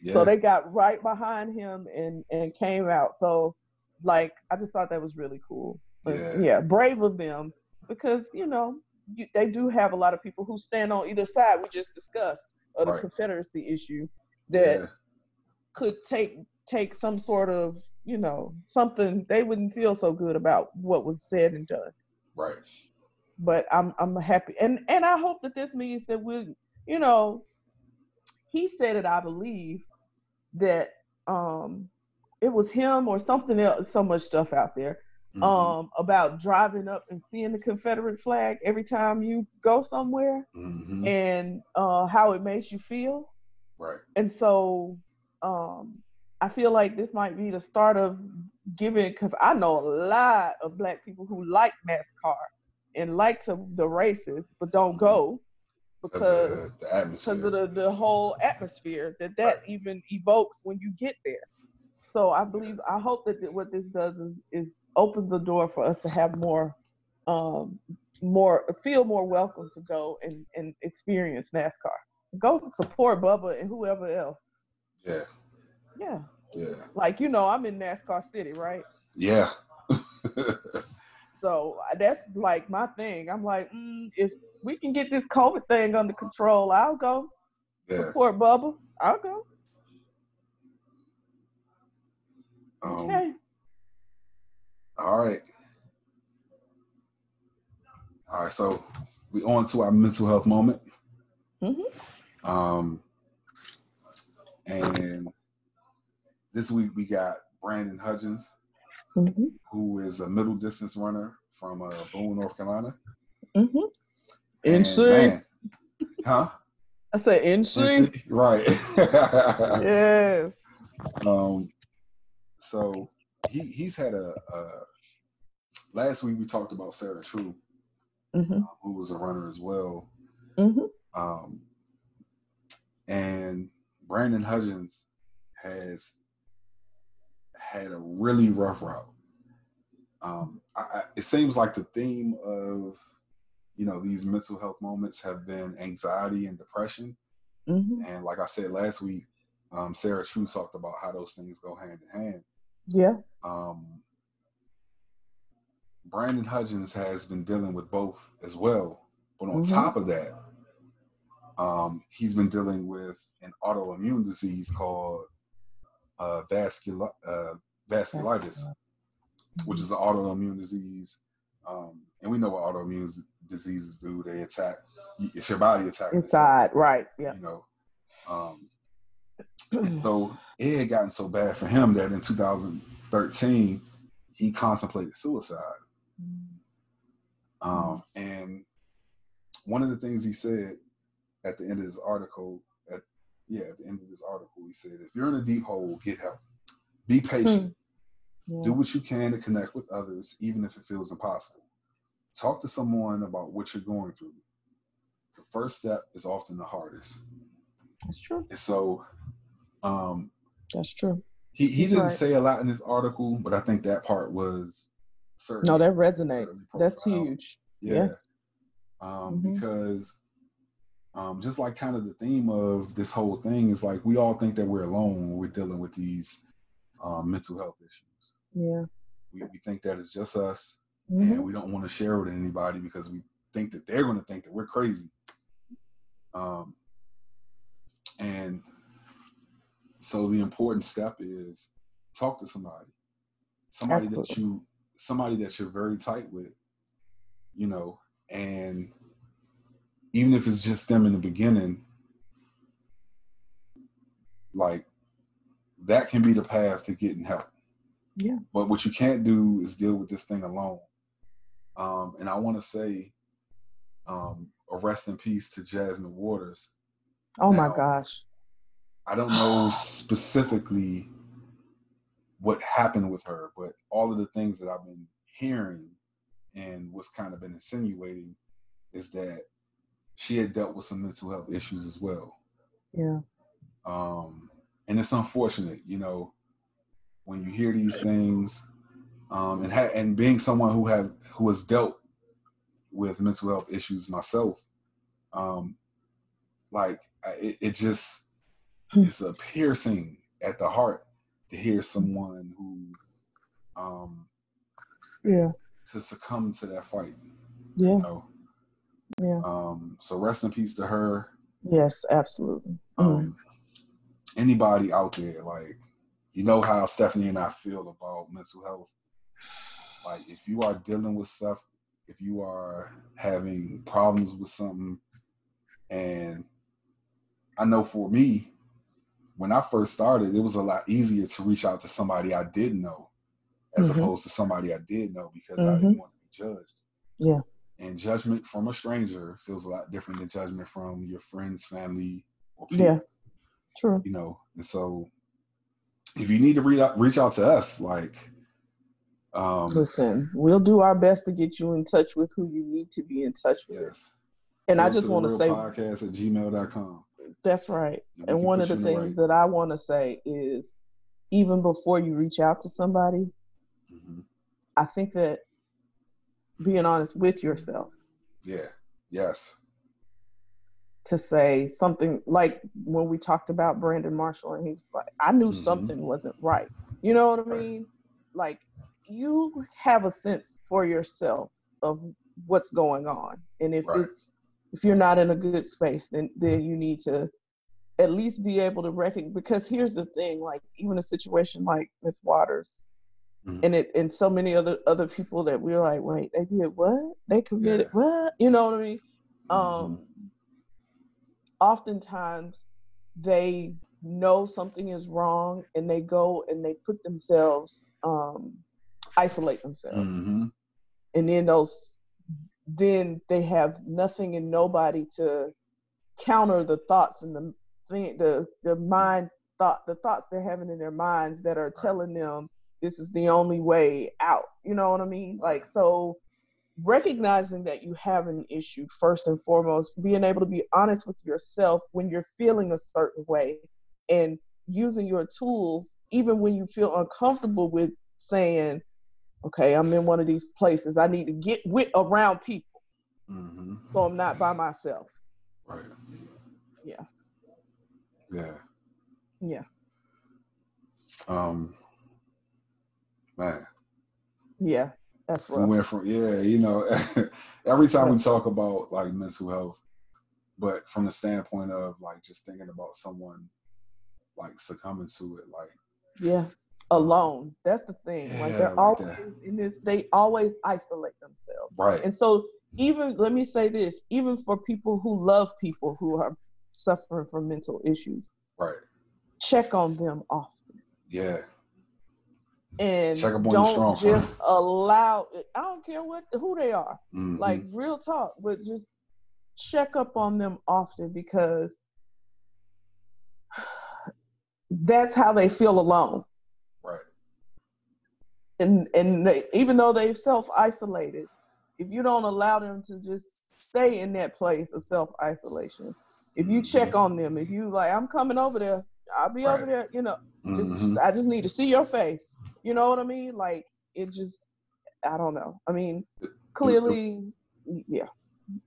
Yeah. so they got right behind him and and came out. So like I just thought that was really cool. But, yeah. yeah, brave of them. because you know you, they do have a lot of people who stand on either side. We just discussed of the Right. Confederacy issue that Yeah. could take take some sort of you know something they wouldn't feel so good about what was said and done. Right. But I'm I'm happy and and I hope that this means that we you know he said it I believe that um it was him or something else so much stuff out there Mhm. um about driving up and seeing the Confederate flag every time you go somewhere Mhm. and uh how it makes you feel Right. and so um I feel like this might be the start of giving because I know a lot of black people who like NASCAR and like to the races but don't go Because of the, the because of the, the whole atmosphere that that Right. even evokes when you get there. So I believe I hope that th- what this does is, is opens the door for us to have more um more feel more welcome to go and, and experience NASCAR. Go support Bubba and whoever else. yeah. Yeah. Yeah. Like you know, I'm in NASCAR City, right? Yeah. [laughs] So uh, that's like my thing. I'm like, mm, if we can get this COVID thing under control, I'll go yeah. support Bubba. I'll go. Um, Okay. All right. All right. So we on to our mental health moment. Mhm. Um, and this week we got Brandon Hudgins, Mhm. who is a middle distance runner from uh, Boone, North Carolina. Mhm. And, NC. man, huh? I said NC. Right. [laughs] Yes. Um, so he he's had a, a last week we talked about Sarah True, hmm who was a runner as well. hmm Um, and Brandon Hudgins has had a really rough route. Um, I, I, it seems like the theme of you know these mental health moments have been anxiety and depression. hmm And like I said last week, um, Sarah True talked about how those things go hand in hand. Yeah. Um, Brandon Hudgins has been dealing with both as well. But on Mhm. top of that, um, he's been dealing with an autoimmune disease called uh, vascular, uh, vasculitis, which is an autoimmune disease. Um, and we know what autoimmune diseases do. They attack, it's your body attacking itself Inside. Right. Yeah. you know. Um, [clears throat] so it had gotten so bad for him that in 2013 he contemplated suicide. Um, and one of the things he said at the end of his article, yeah, at the end of this article, he said, "If you're in a deep hole, get help. Be patient. Yeah. Do what you can to connect with others, even if it feels impossible. Talk to someone about what you're going through. The first step is often the hardest." That's true. And so um, That's true. he, he He's didn't right. say a lot in this article, but I think that part was certain. No, that resonates. That's huge. Yeah. Yes. Um, Mhm. Because um, just like kind of the theme of this whole thing is like we all think that we're alone when we're dealing with these um, mental health issues. Yeah. We, we think that it's just us Mhm. and we don't want to share with anybody because we think that they're going to think that we're crazy. Um, and so the important step is talk to somebody, somebody that you, somebody that you're very tight with, you know, and even if it's just them in the beginning, like that can be the path to getting help. Yeah. But what you can't do is deal with this thing alone. Um, and I want to say, um, a rest in peace to Jasmine Waters. Oh my gosh. I don't know specifically what happened with her, but all of the things that I've been hearing and what's kind of been insinuating is that she had dealt with some mental health issues as well. Yeah. Um, and it's unfortunate, you know, when you hear these things, um, and ha- and being someone who have who has dealt with mental health issues myself, um, like I- it, it just it's a piercing at the heart to hear someone who um, Yeah. to succumb to that fight. Yeah. You know. Yeah. Um. So rest in peace to her. Yes, absolutely. Mm. Um. Anybody out there, like, you know how Stephanie and I feel about mental health. Like, if you are dealing with stuff, if you are having problems with something, and I know for me, when I first started, it was a lot easier to reach out to somebody I didn't know as Mhm. opposed to somebody I did know because I Mhm. didn't want to be judged. Yeah. And judgment from a stranger feels a lot different than judgment from your friends, family, or people. Yeah. True. You know, and so if you need to reach out, reach out to us, like, um, Listen, we'll do our best to get you in touch with who you need to be in touch with. yes. And I just want to say podcast at gmail.com. that's right. And, And one of the you in the things right- that I want to say is even before you reach out to somebody, Mhm. I think that being honest with yourself Yeah. Yes. to say something like when we talked about Brandon Marshall and he was like, I knew Mhm. something wasn't right. You know what I Right. mean? Like you have a sense for yourself of what's going on. And if Right. it's if you're not in a good space, then then you need to at least be able to recognize because here's the thing, like even a situation like Miss Waters Mhm. and it and so many other other people that we're like, wait, they did what? They committed Yeah. what? You know what I mean? Mhm. um oftentimes they know something is wrong and they go and they put themselves um isolate themselves Mhm. and then those then they have nothing and nobody to counter the thoughts and the thing the the mind thought the thoughts they're having in their minds that are telling them this is the only way out you know what i mean like so recognizing that you have an issue first and foremost being able to be honest with yourself when you're feeling a certain way and using your tools even when you feel uncomfortable with saying okay i'm in one of these places i need to get with around people Mhm. so i'm not by myself Right. yeah Yeah. yeah Um. Man, yeah that's we rough. went from yeah, you know, [laughs] every time we talk about like mental health, but from the standpoint of like just thinking about someone like succumbing to it, like yeah alone that's the thing like Yeah, they're like always that. in this they always isolate themselves. Right, and so mm-hmm. even let me say this even for people who love people who are suffering from mental issues right, check on them often. Yeah, and Check up on your don't strong just allow i don't care what who they are Mhm. like real talk but just check up on them often because [sighs] that's how they feel alone right, and and they, even though they've self isolated if you don't allow them to just stay in that place of self isolation if you check Mhm. on them if you like i'm coming over there i'll be over there you know just Mhm. i just need to see your face. You know what i mean? Like it just i don't know. I mean clearly yeah.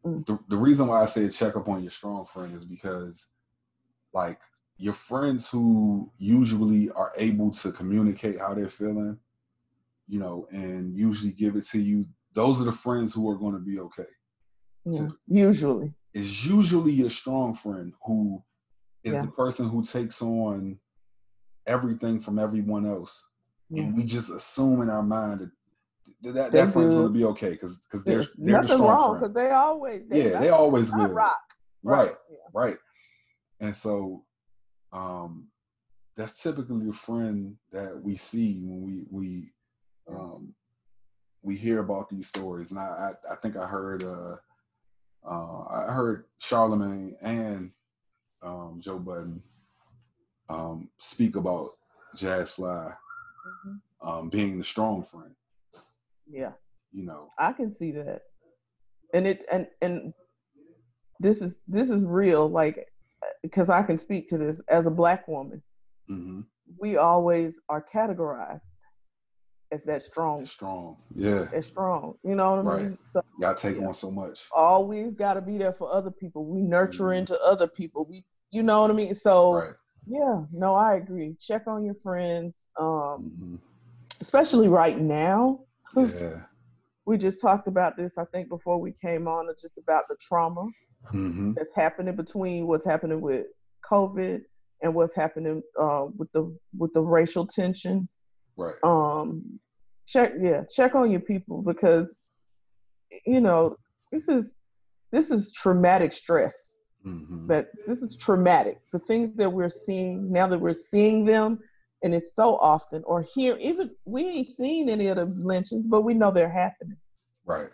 The, the reason why I say check up on your strong friend is because like your friends who usually are able to communicate how they're feeling, you know, and usually give it to you, those are the friends who are going to be okay. yeah usually. It's usually your strong friend who is Yeah. the person who takes on everything from everyone else. Yeah. And we just assume in our mind that that, that, that friend's going to be okay because because they're, they're the nothing strong wrong because they always Yeah, they always good. rock Right. yeah. right and so um that's typically the friend that we see when we we um we hear about these stories and i i, I think i heard uh uh i heard charlemagne and um joe budden um speak about JasFly Mhm. um being the strong friend yeah you know I can see that. And it and and this is this is real like because I can speak to this as a black woman. hmm We always are categorized as that strong strong yeah as strong. You know what I Right. mean? So y'all take Yeah. on so much always got to be there for other people. We nurture Mhm. into other people. We you know what I mean? So right yeah, no, I agree. Check on your friends um hmm especially right now. yeah [laughs] we just talked about this, I think, before we came on, just about the trauma Mm-hmm. that's happening between what's happening with COVID and what's happening uh, with the with the racial tension. Right. Um, check, yeah, check on your people because you know this is this is traumatic stress. Mm-hmm. That this is traumatic. The things that we're seeing now that we're seeing them, and it's so often or here even we ain't seen any of the lynchings, but we know they're happening. Right.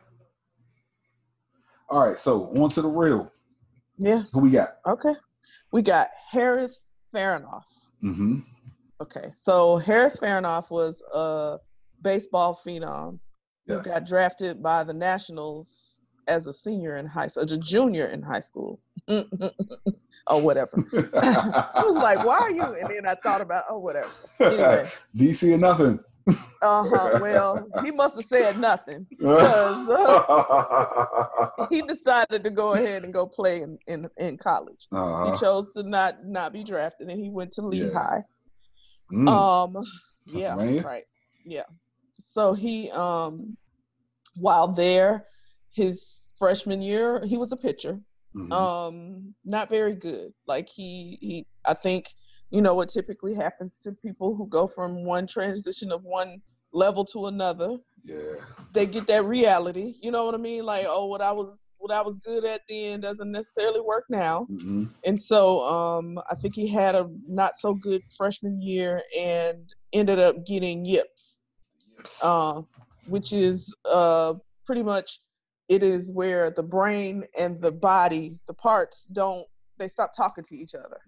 All right. So on to the real. Yeah. Who we got? Okay. We got Harris Faranoff. Mm-hmm. Okay, so Harris Faranoff was a baseball phenom who got drafted by the Nationals as a senior in high school, as a junior in high school, [laughs] or whatever. [laughs] I was like, "Why are you?" And then I thought about, "Oh, whatever." Anyway. [laughs] DC or nothing. Uh huh. Well, he must have said nothing. Because, uh, He decided to go ahead and go play in in, in college. uh-huh. He chose to not not be drafted, and he went to Yeah. Mm. Um, yeah, right, yeah. So he, um, while there, his freshman year, he was a pitcher. Mhm. Um, not very good. Like he, he, I think, you know what typically happens to people who go from one transition of one level to another. yeah. They get that reality. You know what I mean? Like, oh, what I was, what I was good at then doesn't necessarily work now. hmm And so um, I think he had a not so good freshman year and ended up getting yips, uh, which is uh, pretty much it is where the brain and the body, the parts don't they stop talking to each other.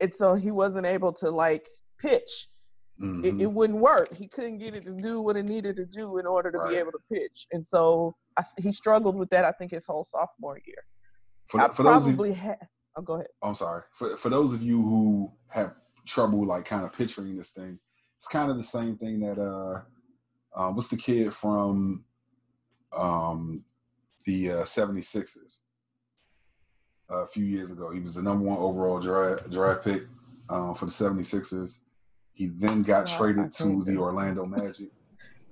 And so he wasn't able to like pitch. Mhm. It, it wouldn't work. He couldn't get it to do what it needed to do in order to Right. be able to pitch. And so I, he struggled with that. I think his whole sophomore year. for, I for those of, had. Oh, go ahead. I'm sorry. For for those of you who have trouble like kind of picturing this thing, it's kind of the same thing that uh, uh what's the kid from um the uh 76ers a few years ago. He was the number one overall draft draft pick um, for the 76ers. He then got Oh, traded to the. Orlando Magic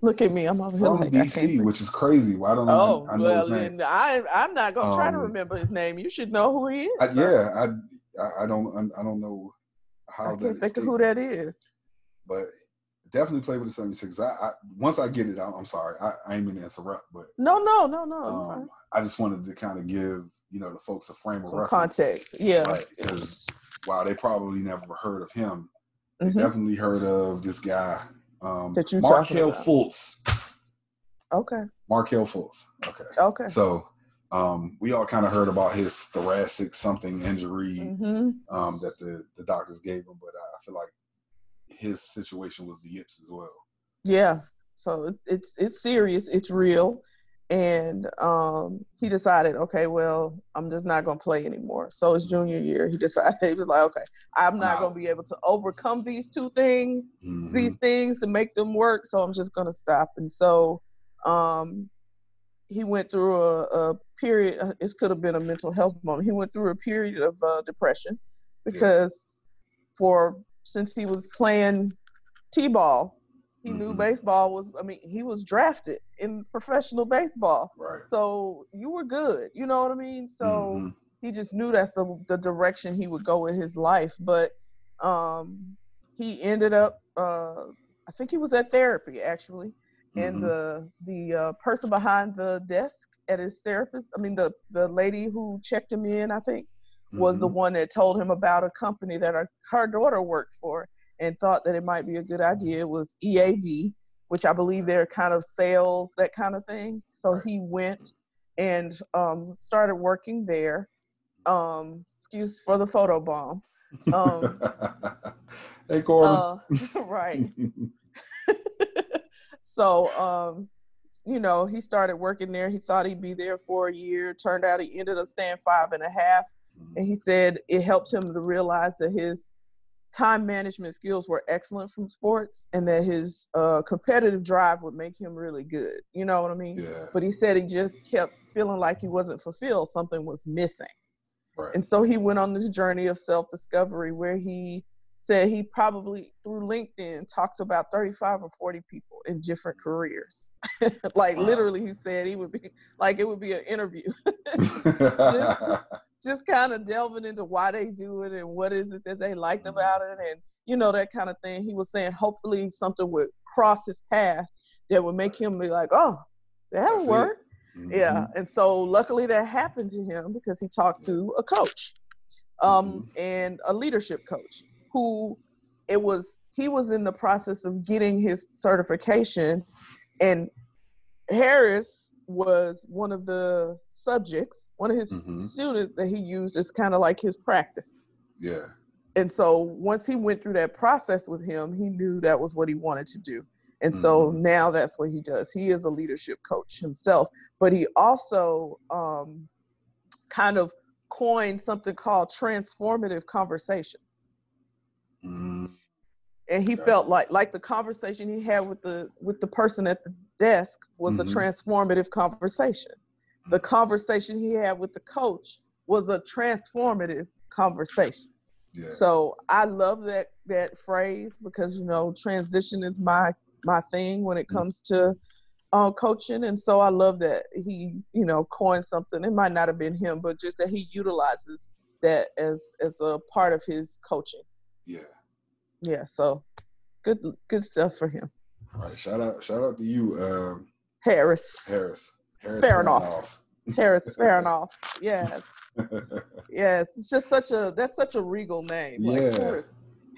Look at me. I'm over here from like I DC, which is crazy. Why don't Oh I, I know well, his name? I I'm not gonna try to Um, remember his name. You should know who he is. I, yeah, I, I I don't I don't know I how that can't think of who that is. but definitely play with the 76. I, I once I get it, I, I'm sorry, I, I ain't mean to interrupt, but No, no, no, no. um, I just wanted to kind of give you know the folks a frame of reference, context. Yeah. Because while they probably never heard of him, they definitely heard of this guy, um, That you Markelle. Fultz. Okay. Markelle Fultz. Okay, Okay. so um, we all kind of heard about his thoracic something injury hmm um, that the the doctors gave him, but I feel like his situation was the yips as well. Yeah. So it's it's serious. It's real. And um, he decided, okay, well, I'm just not gonna play anymore. So his junior year, he [laughs] decided he was like, okay, I'm not Wow. gonna be able to overcome these two things. Mhm. these things to make them work so i'm just going to stop and so um he went through a, a period uh, it could have been a mental health moment he went through a period of uh, depression because for since he was playing t-ball he knew Mhm. baseball was i mean he was drafted in professional baseball Right. so you were good you know what i mean so Mhm. he just knew that's the, the direction he would go with his life but um he ended up uh i think he was at therapy actually and Mhm. the the uh, person behind the desk at his therapist i mean the the lady who checked him in i think was the Mhm. one that told him about a company that her, her daughter worked for and thought that it might be a good idea it was eab which i believe they're kind of sales that kind of thing. So he went and um, started working there um, excuse for the photo bomb. Um, [laughs] hey, Corbin. uh, [laughs] right. [laughs] So um you know he started working there. He thought he'd be there for a year. Turned out he ended up staying five and a half. And he said it helped him to realize that his time management skills were excellent from sports and that his uh, competitive drive would make him really good you know what i mean yeah. but he said he just kept feeling like he wasn't fulfilled something was missing Right. and so he went on this journey of self discovery where he said he probably through LinkedIn talked to about 35 or 40 people in different careers. [laughs] like Wow. literally, he said he would be like it would be an interview, [laughs] [laughs] just, just kind of delving into why they do it and what is it that they liked Mhm. about it, and you know that kind of thing. He was saying hopefully something would cross his path that would make him be like, oh, that'll That's work. Yeah, Mhm. and so luckily that happened to him because he talked to a coach, um, and a leadership coach who it was he was in the process of getting his certification, and Harris was one of the subjects, one of his Mhm. students that he used as kind of like his practice. Yeah. And so once he went through that process with him, he knew that was what he wanted to do. And so Mhm. now that's what he does. He is a leadership coach himself, but he also um, kind of coined something called transformative conversations. Mm, And he Okay. felt like like the conversation he had with the with the person at the desk was Mhm. a transformative conversation. The Mhm. conversation he had with the coach was a transformative conversation. yeah. So I love that that phrase because you know transition is my my thing when it Mm. comes to uh, coaching, and so I love that he you know coined something. It might not have been him, but just that he utilizes that as as a part of his coaching. yeah. Yeah, so good good stuff for him, All right. Shout out. Shout out to you, um, Harris. Harris. Harris. Fair Farnoff. Harris Farnoff. [laughs] Yes, [laughs] yes. It's just such a that's such a regal name. Like Yeah. Harris.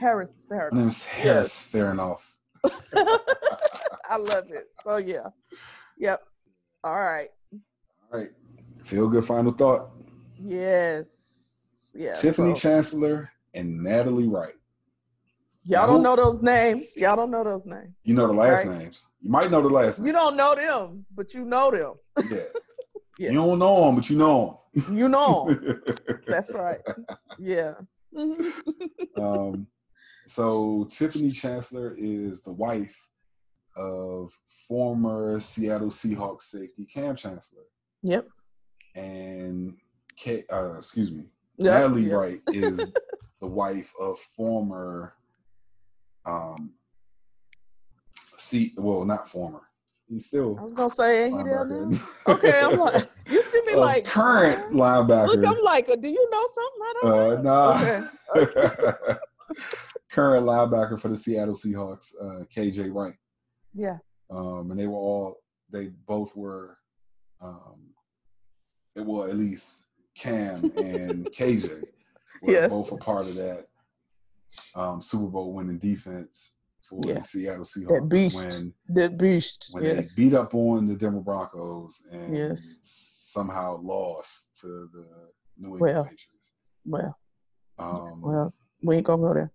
Harris name is Harris. Fair enough. [laughs] I love it. So yeah. Yep. All right. All right. Feel good. Final thought. Yes. Yeah. Tiffany so- Chancellor and Natalie Wright. Y'all don't know those names. Y'all don't know those names. You know the last Right. names. You might know the last You don't know them, but you know them. Yeah. [laughs] Yeah. You don't know them, but you know them. You know them. [laughs] That's right. Yeah. [laughs] um, so Tiffany Chancellor is the wife of former Seattle Seahawks safety Cam Chancellor, yep. and K, uh, excuse me, Yep. Natalie yep. Wright is the wife of former, um, see, well, not former. He's still I was gonna say he there. [laughs] Okay, I'm like, you see me like current linebacker. Look, I'm like, uh, do you know something? I don't Uh, know. nah. Okay. [laughs] Current linebacker for the Seattle Seahawks, uh, KJ Wright. Yeah. Um, and they were all, they both were, um, it well, at least Cam and KJ were [laughs] Yes. both a part of that um, Super Bowl winning defense for Yeah. the Seattle Seahawks. That beast. When, That beast. when yes. they beat up on the Denver Broncos and Yes. somehow lost to the New England Well, Patriots. well, Um, well, we ain't gonna go there.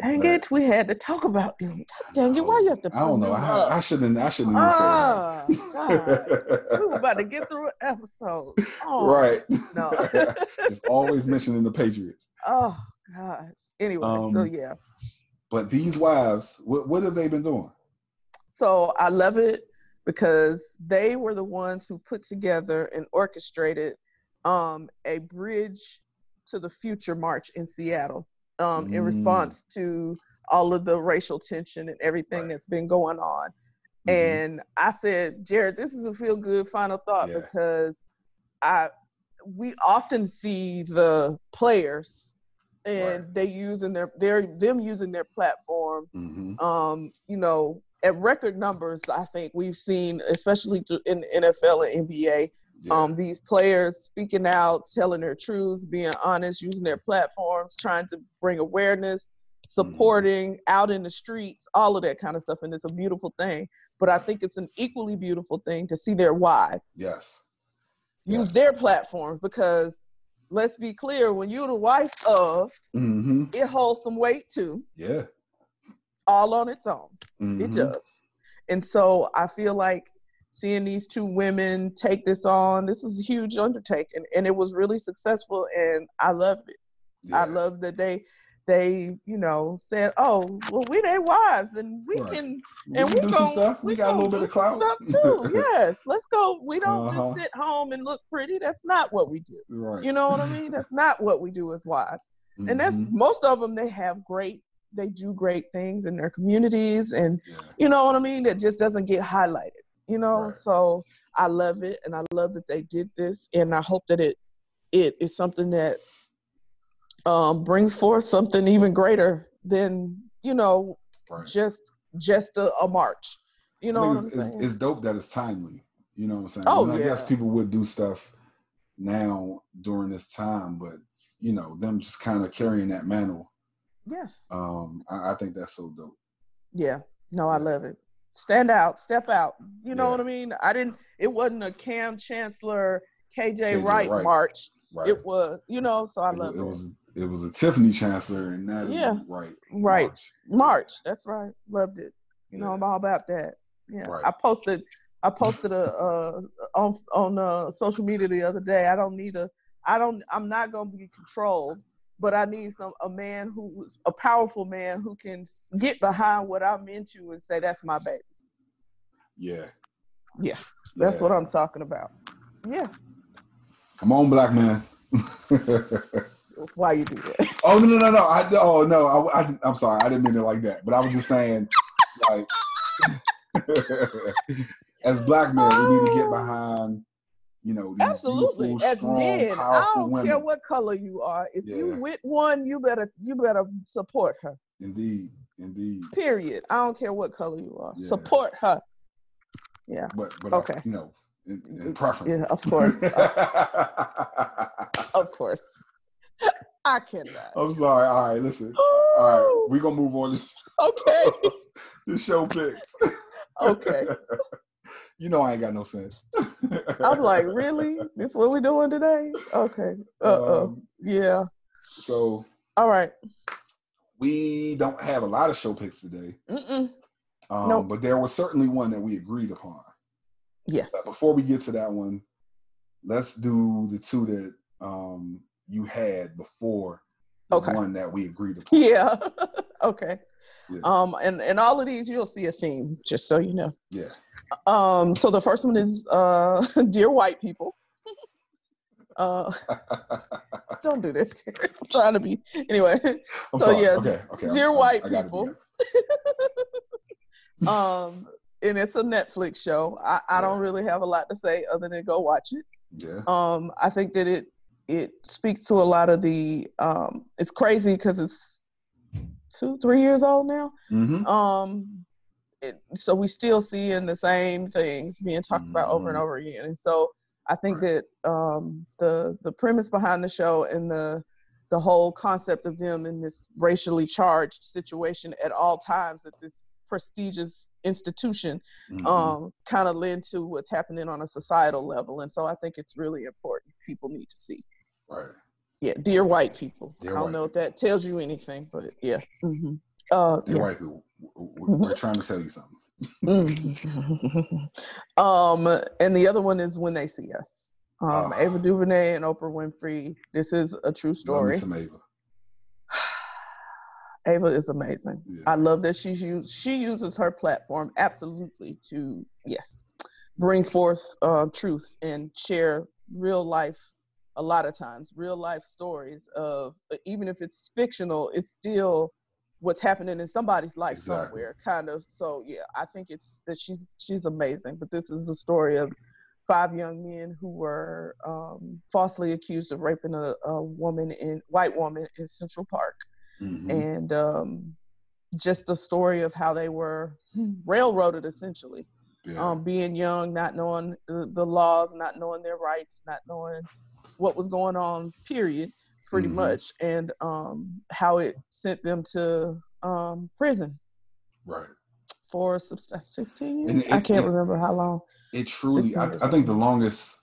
Dang but- it, we had to talk about them. Dang it, why you have to I don't know. I? I shouldn't. I shouldn't even Ah, say God. that. we were about to get through an episode. [laughs] Oh, right. No. [laughs] Just always mentioning the Patriots. [laughs] oh, gosh. Anyway, so Um, yeah. But these wives, what, what have they been doing? So I love it because they were the ones who put together and orchestrated um, a bridge to the future march in Seattle um, in Mm. response to all of the racial tension and everything Right. that's been going on. Mhm. And I said, Jarrett, this is a feel good final thought Yeah. because I we often see the players and Right. they using their they're them using their platform Mhm. um, you know, at record numbers, I think we've seen, especially in NFL and NBA, Yeah. um, these players speaking out, telling their truths, being honest, using their platforms, trying to bring awareness, supporting out in the streets, all of that kind of stuff. And it's a beautiful thing. But I think it's an equally beautiful thing to see their wives yes. use Yes. their platforms because let's be clear, when you're the wife of, hmm it holds some weight too, Yeah. all on its own. It Mhm. does. And so I feel like seeing these two women take this on, this was a huge undertaking and it was really successful and I loved it. I love that they they, you know, said, Oh, well we their wives and we Right. can We and can we do some stuff. We, we got a little bit of clout. too. [laughs] yes. Let's go. We don't Uh-huh. just sit home and look pretty. That's not what we do. right. You know what I mean? That's not what we do as wives. And that's Mhm. most of them they have great they do great things in their communities and Yeah. you know what I mean? That just doesn't get highlighted, you know? Right. So I love it and I love that they did this and I hope that it it is something that um brings forth something even greater than, you know, Right. just just a, a march. You know what think I'm it's, saying? it's, it's dope that it's timely. You know what I'm saying? Oh, And I guess people would do stuff now during this time, but you know, them just kind of carrying that mantle. yes. Um, I, I think that's so dope. Yeah. No, I Yeah. love it. Stand out, step out. You know Yeah. what I mean? I didn't it wasn't a Kam Chancellor KJ, KJ Wright, Wright. march. Right. It was, you know, so I it, love it it. was it was a Tiffany Chancellor and that Yeah. Wright. Right. March. March. That's right. Loved it. You know, I'm all about that. Yeah. Right. I posted I posted a uh on on uh social media the other day. I don't need a I don't I'm not gonna be controlled, but I need some a man who's a powerful man who can get behind what I'm into and say that's my baby. Yeah. Yeah. That's Yeah. what I'm talking about. Yeah. Come on, black man. [laughs] Why you do that? oh no no no no! I oh no! I, I I'm sorry. I didn't mean it like that. But I was just saying, like, [laughs] as black men, we need to get oh. behind, you know, Absolutely. As strong, men, I don't women. care what color you are. If you Yeah. with one, you better you better support her. Indeed, indeed. Period. I don't care what color you are. Yeah. Support her. Yeah. But but Okay. I, you know, in, in Yeah, of course. [laughs] Of course. I cannot. I'm sorry. All right, listen. All right, we're gonna move on to okay. [laughs] the show picks. Okay. [laughs] you know I ain't got no sense. [laughs] I'm like, really? This what we doing today? Okay. Uh oh. Um, yeah. so All right. we don't have a lot of show picks today, Mm-mm. um, Nope. but there was certainly one that we agreed upon. Yes. But before we get to that one, let's do the two that um, you had before the Okay. one that we agreed upon. Yeah. [laughs] okay. Yeah. Um, and and all of these you'll see a theme, just so you know. Yeah. Um, so the first one is uh, [laughs] dear white people. Uh, [laughs] don't do that. I'm trying to be anyway. I'm So, sorry. yeah, okay, okay. dear I'm- I'm- white I got it people. Um, and it's a Netflix show. I, I don't really have a lot to say other than go watch it. Yeah. Um, I think that it it speaks to a lot of the. Um, it's crazy because it's two, three years old now. Mm-hmm. um it, so we still seeing the same things being talked about over and Mhm. over again and so i think Right. that um the the premise behind the show and the the whole concept of them in this racially charged situation at all times at this prestigious institution Mm-hmm. um kind of lend to what's happening on a societal level and so i think it's really important people need to see right. yeah dear white people Dear i don't know if that tells you anything but yeah hmm uh Dear yeah. white people, w- w- we're trying to tell you something. Mm. [laughs] um, and the other one is when they see us. Um, Ah. Ava DuVernay and Oprah Winfrey. This is a true Love story. some Ava. [sighs] Ava is amazing. Yeah. I love that she's used. She uses her platform absolutely to yes, bring forth uh, truth and share real life. A lot of times, real life stories of even if it's fictional, it's still what's happening in somebody's life Exactly. somewhere. Kind of. So yeah, I think it's that she's she's amazing. But this is the story of five young men who were um, falsely accused of raping a, a woman in white woman in Central Park Mhm. and um, just the story of how they were [laughs] railroaded essentially yeah. um, being young not knowing the, the laws not knowing their rights not knowing what was going on period pretty Mhm. much and um, how it sent them to um, prison right. for 16 years And it- i can't it- remember how long It truly. I, I think the longest,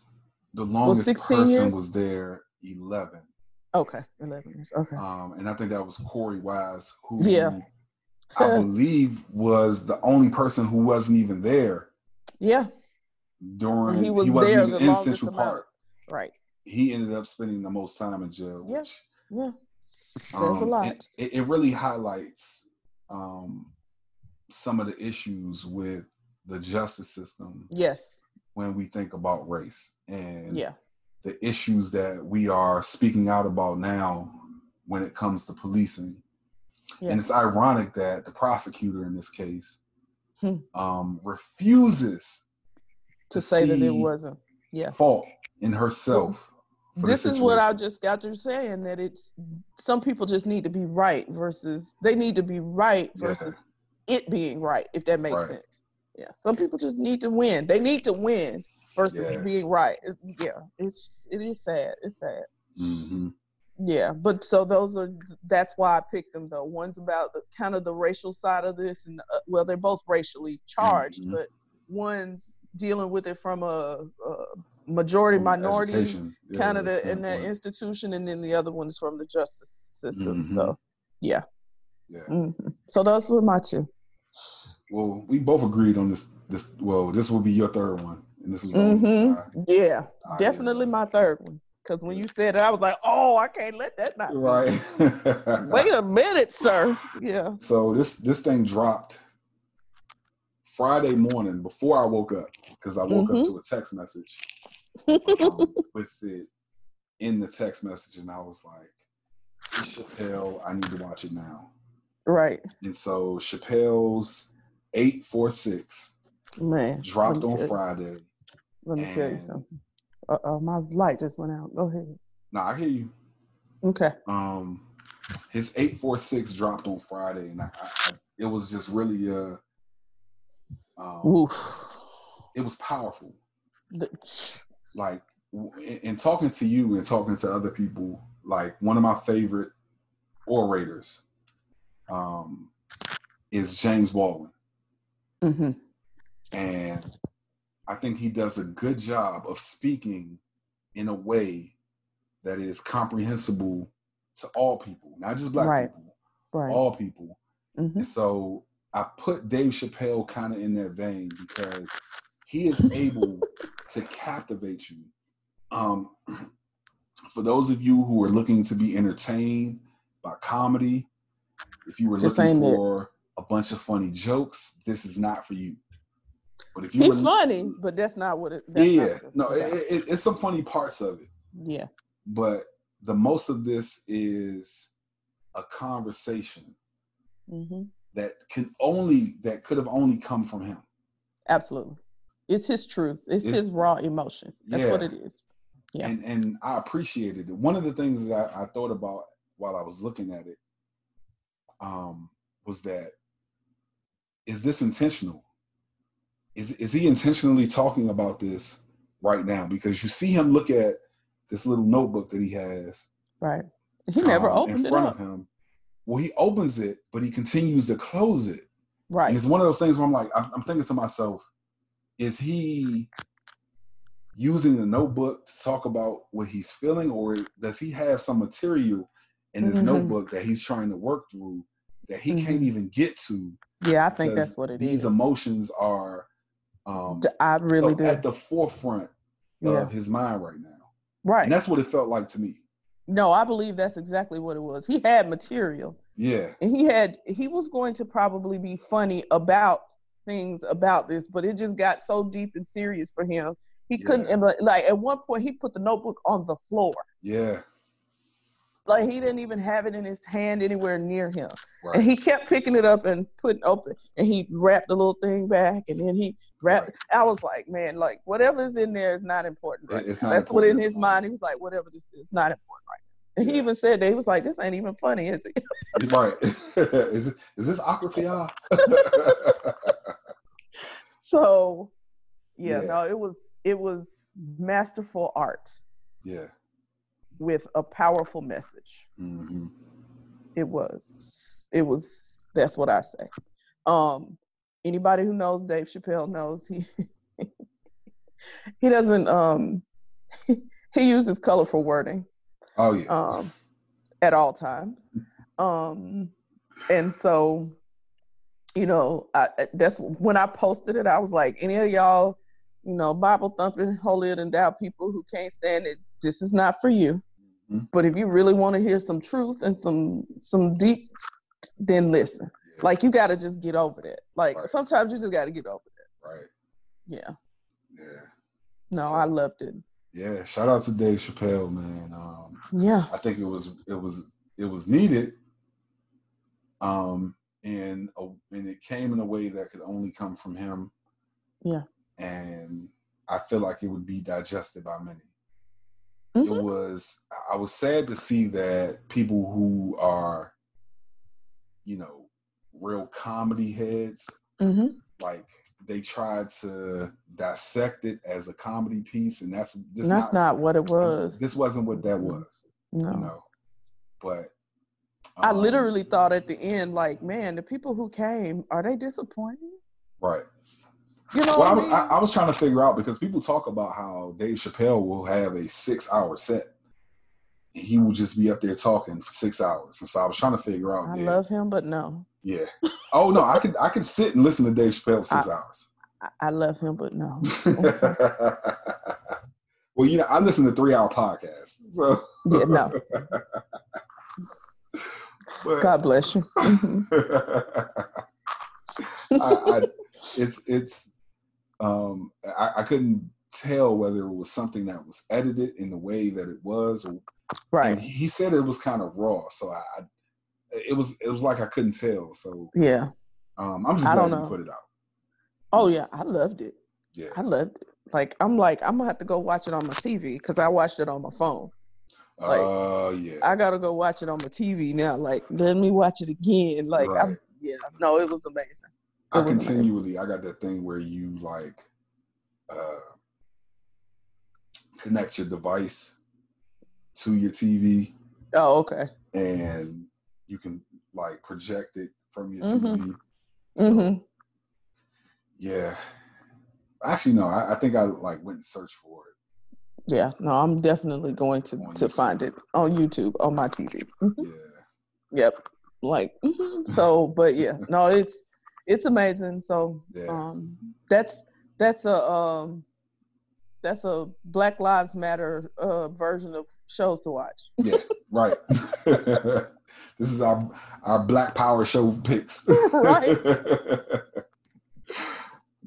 the longest 16 person years? was there eleven. okay 11 years okay Um, and I think that was Korey Wise, who Yeah. I [laughs] believe was the only person who wasn't even there yeah during. He He, was wasn't there even the in Central. Park. right He ended up spending the most time in jail, Yeah. which yeah there's a um, lot It, it, really highlights um, some of the issues with the justice system yes when we think about race and yeah the issues that we are speaking out about now when it comes to policing. Yeah. And it's ironic that the prosecutor in this case Hmm. um, refuses to say that it wasn't. Yeah. fault in herself. This is what I just got through saying that it's some people just need to be right versus they need to be right Yeah. versus it being right, if that makes Right. sense. Yeah. Some people just need to win. They need to win versus Yeah. being right. It- yeah. It's it is sad. It's sad. Mhm. Yeah, but so those are that's why I picked them though. One's about the, kind of the racial side of this, and uh, well, they're both racially charged, Mhm. but one's dealing with it from a, a majority minority yeah, kind in that institution, and then the other one's from the justice system. Mhm. So yeah, Yeah. mhm. so those were my two. Well, we both agreed on this. This well, this will be your third one, and this was the only hmm Yeah, I- definitely my third one. Because when you said it, I was like, oh, I can't let that not. Right. [laughs] Wait a minute, sir. Yeah. So this this thing dropped Friday morning before I woke up because I woke Mm-hmm. up to a text message um, with it in the text message, and I was like, Chappelle, I need to watch it now." right, And so Chappelle's eight four six man. dropped on you- Friday. Let me tell you something. Uh oh, my light just went out. Go ahead. Now I hear you. Okay. Um, his eight four six dropped on Friday, and I, I, I, it was just really uh, um, it was powerful. The- like in, in talking to you and talking to other people like one of my favorite orators um is james baldwin mhm. and i think he does a good job of speaking in a way that is comprehensible to all people not just black Right. people Right. all people Mhm. and so I put Dave Chappelle kind of in that vein because he is able [laughs] to captivate you. Um, [clears throat] for those of you who are looking to be entertained by comedy, if you were This looking ain't it. for a bunch of funny jokes, this is not for you. But if you He's were, funny, but that's not what it. Yeah, no, it, it, it's some funny parts of it yeah. but the most of this is a conversation hmm that can only that could have only come from him Absolutely. It's his truth. It's, It's- his raw emotion. That's what it is. Yeah. and and i appreciated it one of the things that I, I thought about while i was looking at it um was that is this intentional is is he intentionally talking about this right now because you see him look at this little notebook that he has Right. He never um, opened in it front up. of him well he opens it but he continues to close it Right. And it's one of those things where I'm like, I'm, I'm thinking to myself, is he using the notebook to talk about what he's feeling, or does he have some material in his Mhm. notebook that he's trying to work through that he can't Mhm. even get to? Yeah, I think that's what it these is. emotions are um, I really do. at the forefront Yeah. of his mind right now, Right. and that's what it felt like to me. No, I believe that's exactly what it was. He had material. Yeah, and he had he was going to probably be funny about things about this but it just got so deep and serious for him he couldn't and like- at one point he put the notebook on the floor yeah, like he didn't even have it in his hand anywhere near him and he kept picking it up and putting open and he wrapped the little thing back and then he wrapped Right. i was like man like whatever's in there is not important right it's now. not that's what in his mind he was like whatever this is not important right now and he Yeah. even said that he was like this ain't even funny is it right. [laughs] is it, is this awkward for y'all? So yeah, Yeah. no, it was it was masterful art yeah. with a powerful message. hmm It was it was that's what I say. Um anybody who knows Dave Chappelle knows he [laughs] he doesn't um [laughs] he uses colorful wording Oh yeah. um at all times. Um and so you know, I, that's when I posted it. I was like, any of y'all, you know, Bible thumping, holier than thou people who can't stand it, this is not for you. Mhm. But if you really want to hear some truth and some some deep, then listen. Yeah. Like you got to just get over that. Like Right. sometimes you just got to get over that. Right. Yeah. Yeah. No, So- I loved it. Yeah. Shout out to Dave Chappelle, man. Um, Yeah. I think it was it was it was needed. Um, and a, and it came in a way that could only come from him. Yeah. And I feel like it would be digested by many. Mhm. It was I was sad to see that people who are, you know, real comedy heads, hmm like they tried to dissect it as a comedy piece, and that's just That's not what it was. This wasn't what that Mhm. was, No. you know. But I um, literally thought at the end, like, man, the people who came, are they disappointed? right. You know Well, I, I mean? I, I was trying to figure out because people talk about how Dave Chappelle will have a six-hour set. And he will just be up there talking for six hours, and so I was trying to figure out. I yeah, love him, but no. yeah. Oh no, I could I could sit and listen to Dave Chappelle for [laughs] six hours. I, I love him, but no. [laughs] well, you know, I listen to three-hour podcasts, so Yeah, no. [laughs] But- God bless you. [laughs] Mhm. I, I, it's it's um I, I couldn't tell whether it was something that was edited in the way that it was or right. he said it was kind of raw so I, I it was it was like I couldn't tell so Yeah. um I'm just I glad you put it out Oh yeah, I loved it. yeah I loved it. Like I'm like I'm gonna have to go watch it on my TV because I watched it on my phone. Like, uh yeah I gotta go watch it on my TV now. Like let me watch it again. Like Right. Yeah. No, it was amazing. I it was amazing. continually I got that thing where you like uh connect your device to your TV Oh okay. and you can like project it from your Mhm. TV. So, hmm Yeah. Actually, no. I, I think I like went and searched for it. Yeah. No, I'm definitely going to On to find it on YouTube on my TV. Mhm. Yeah. Yep. Like mhm. so, but yeah, [laughs] no, it's it's amazing. So Yeah. um that's that's a um that's a Black Lives Matter uh version of shows to watch. Yeah. Right. [laughs] this is our our Black Power show picks. [laughs] Right.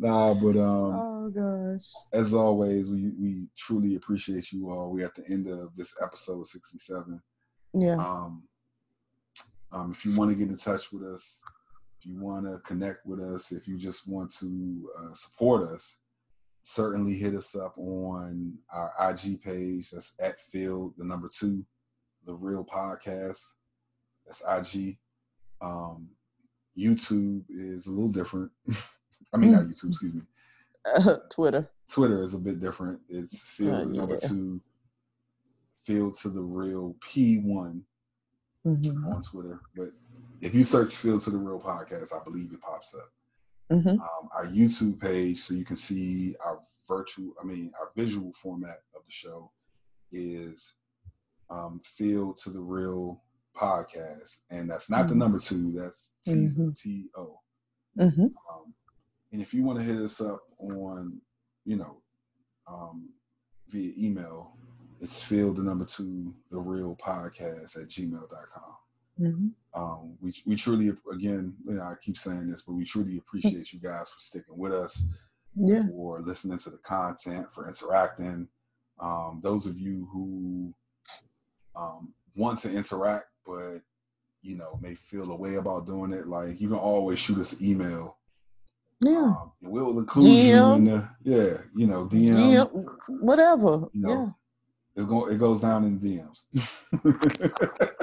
Nah, but um, oh gosh. as always, we we truly appreciate you all. We're at the end of this episode sixty seven. Yeah. Um, um, if you want to get in touch with us, if you want to connect with us, if you just want to uh, support us, certainly hit us up on our IG page. That's at Field the number two, the Real Podcast. That's IG. Um, YouTube is a little different. [laughs] I mean, not [laughs] YouTube. Excuse me. [laughs] Twitter. Twitter is a bit different. It's Field Uh, the number yeah. two, Field to the Real P one hmm on Twitter. But if you search Field to the Real podcast, I believe it pops up. hmm Um, our YouTube page, so you can see our virtual, I mean, our visual format of the show is um, Field to the Real podcast. And that's not the Mhm. number two, that's T Mhm. T O. and if you want to hit us up on, you know, um, via email, it's field the number two, the real podcast at gmail.com. hmm Um, we, we truly, again, you know, I keep saying this, but we truly appreciate you guys for sticking with us, Yeah. for listening to the content, for interacting. Um, those of you who um, want to interact, but you know, may feel a way about doing it, like you can always shoot us an email Yeah. um, and we'll include you in the yeah, you know, DM. GM, whatever. You know, yeah. it's going it goes down in the DMs. [laughs]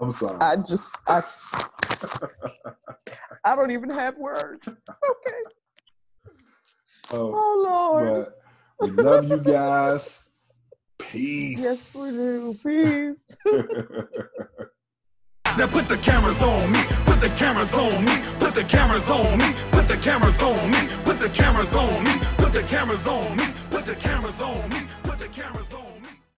I'm sorry. I just I I don't even have words. Okay. oh, Oh Lord. we love you guys. Peace. Yes, we do. Peace. [laughs] Now put the cameras on me, put the cameras on me, put the cameras on me, put the cameras on me, put the cameras on me, put the cameras on me, put the cameras on me.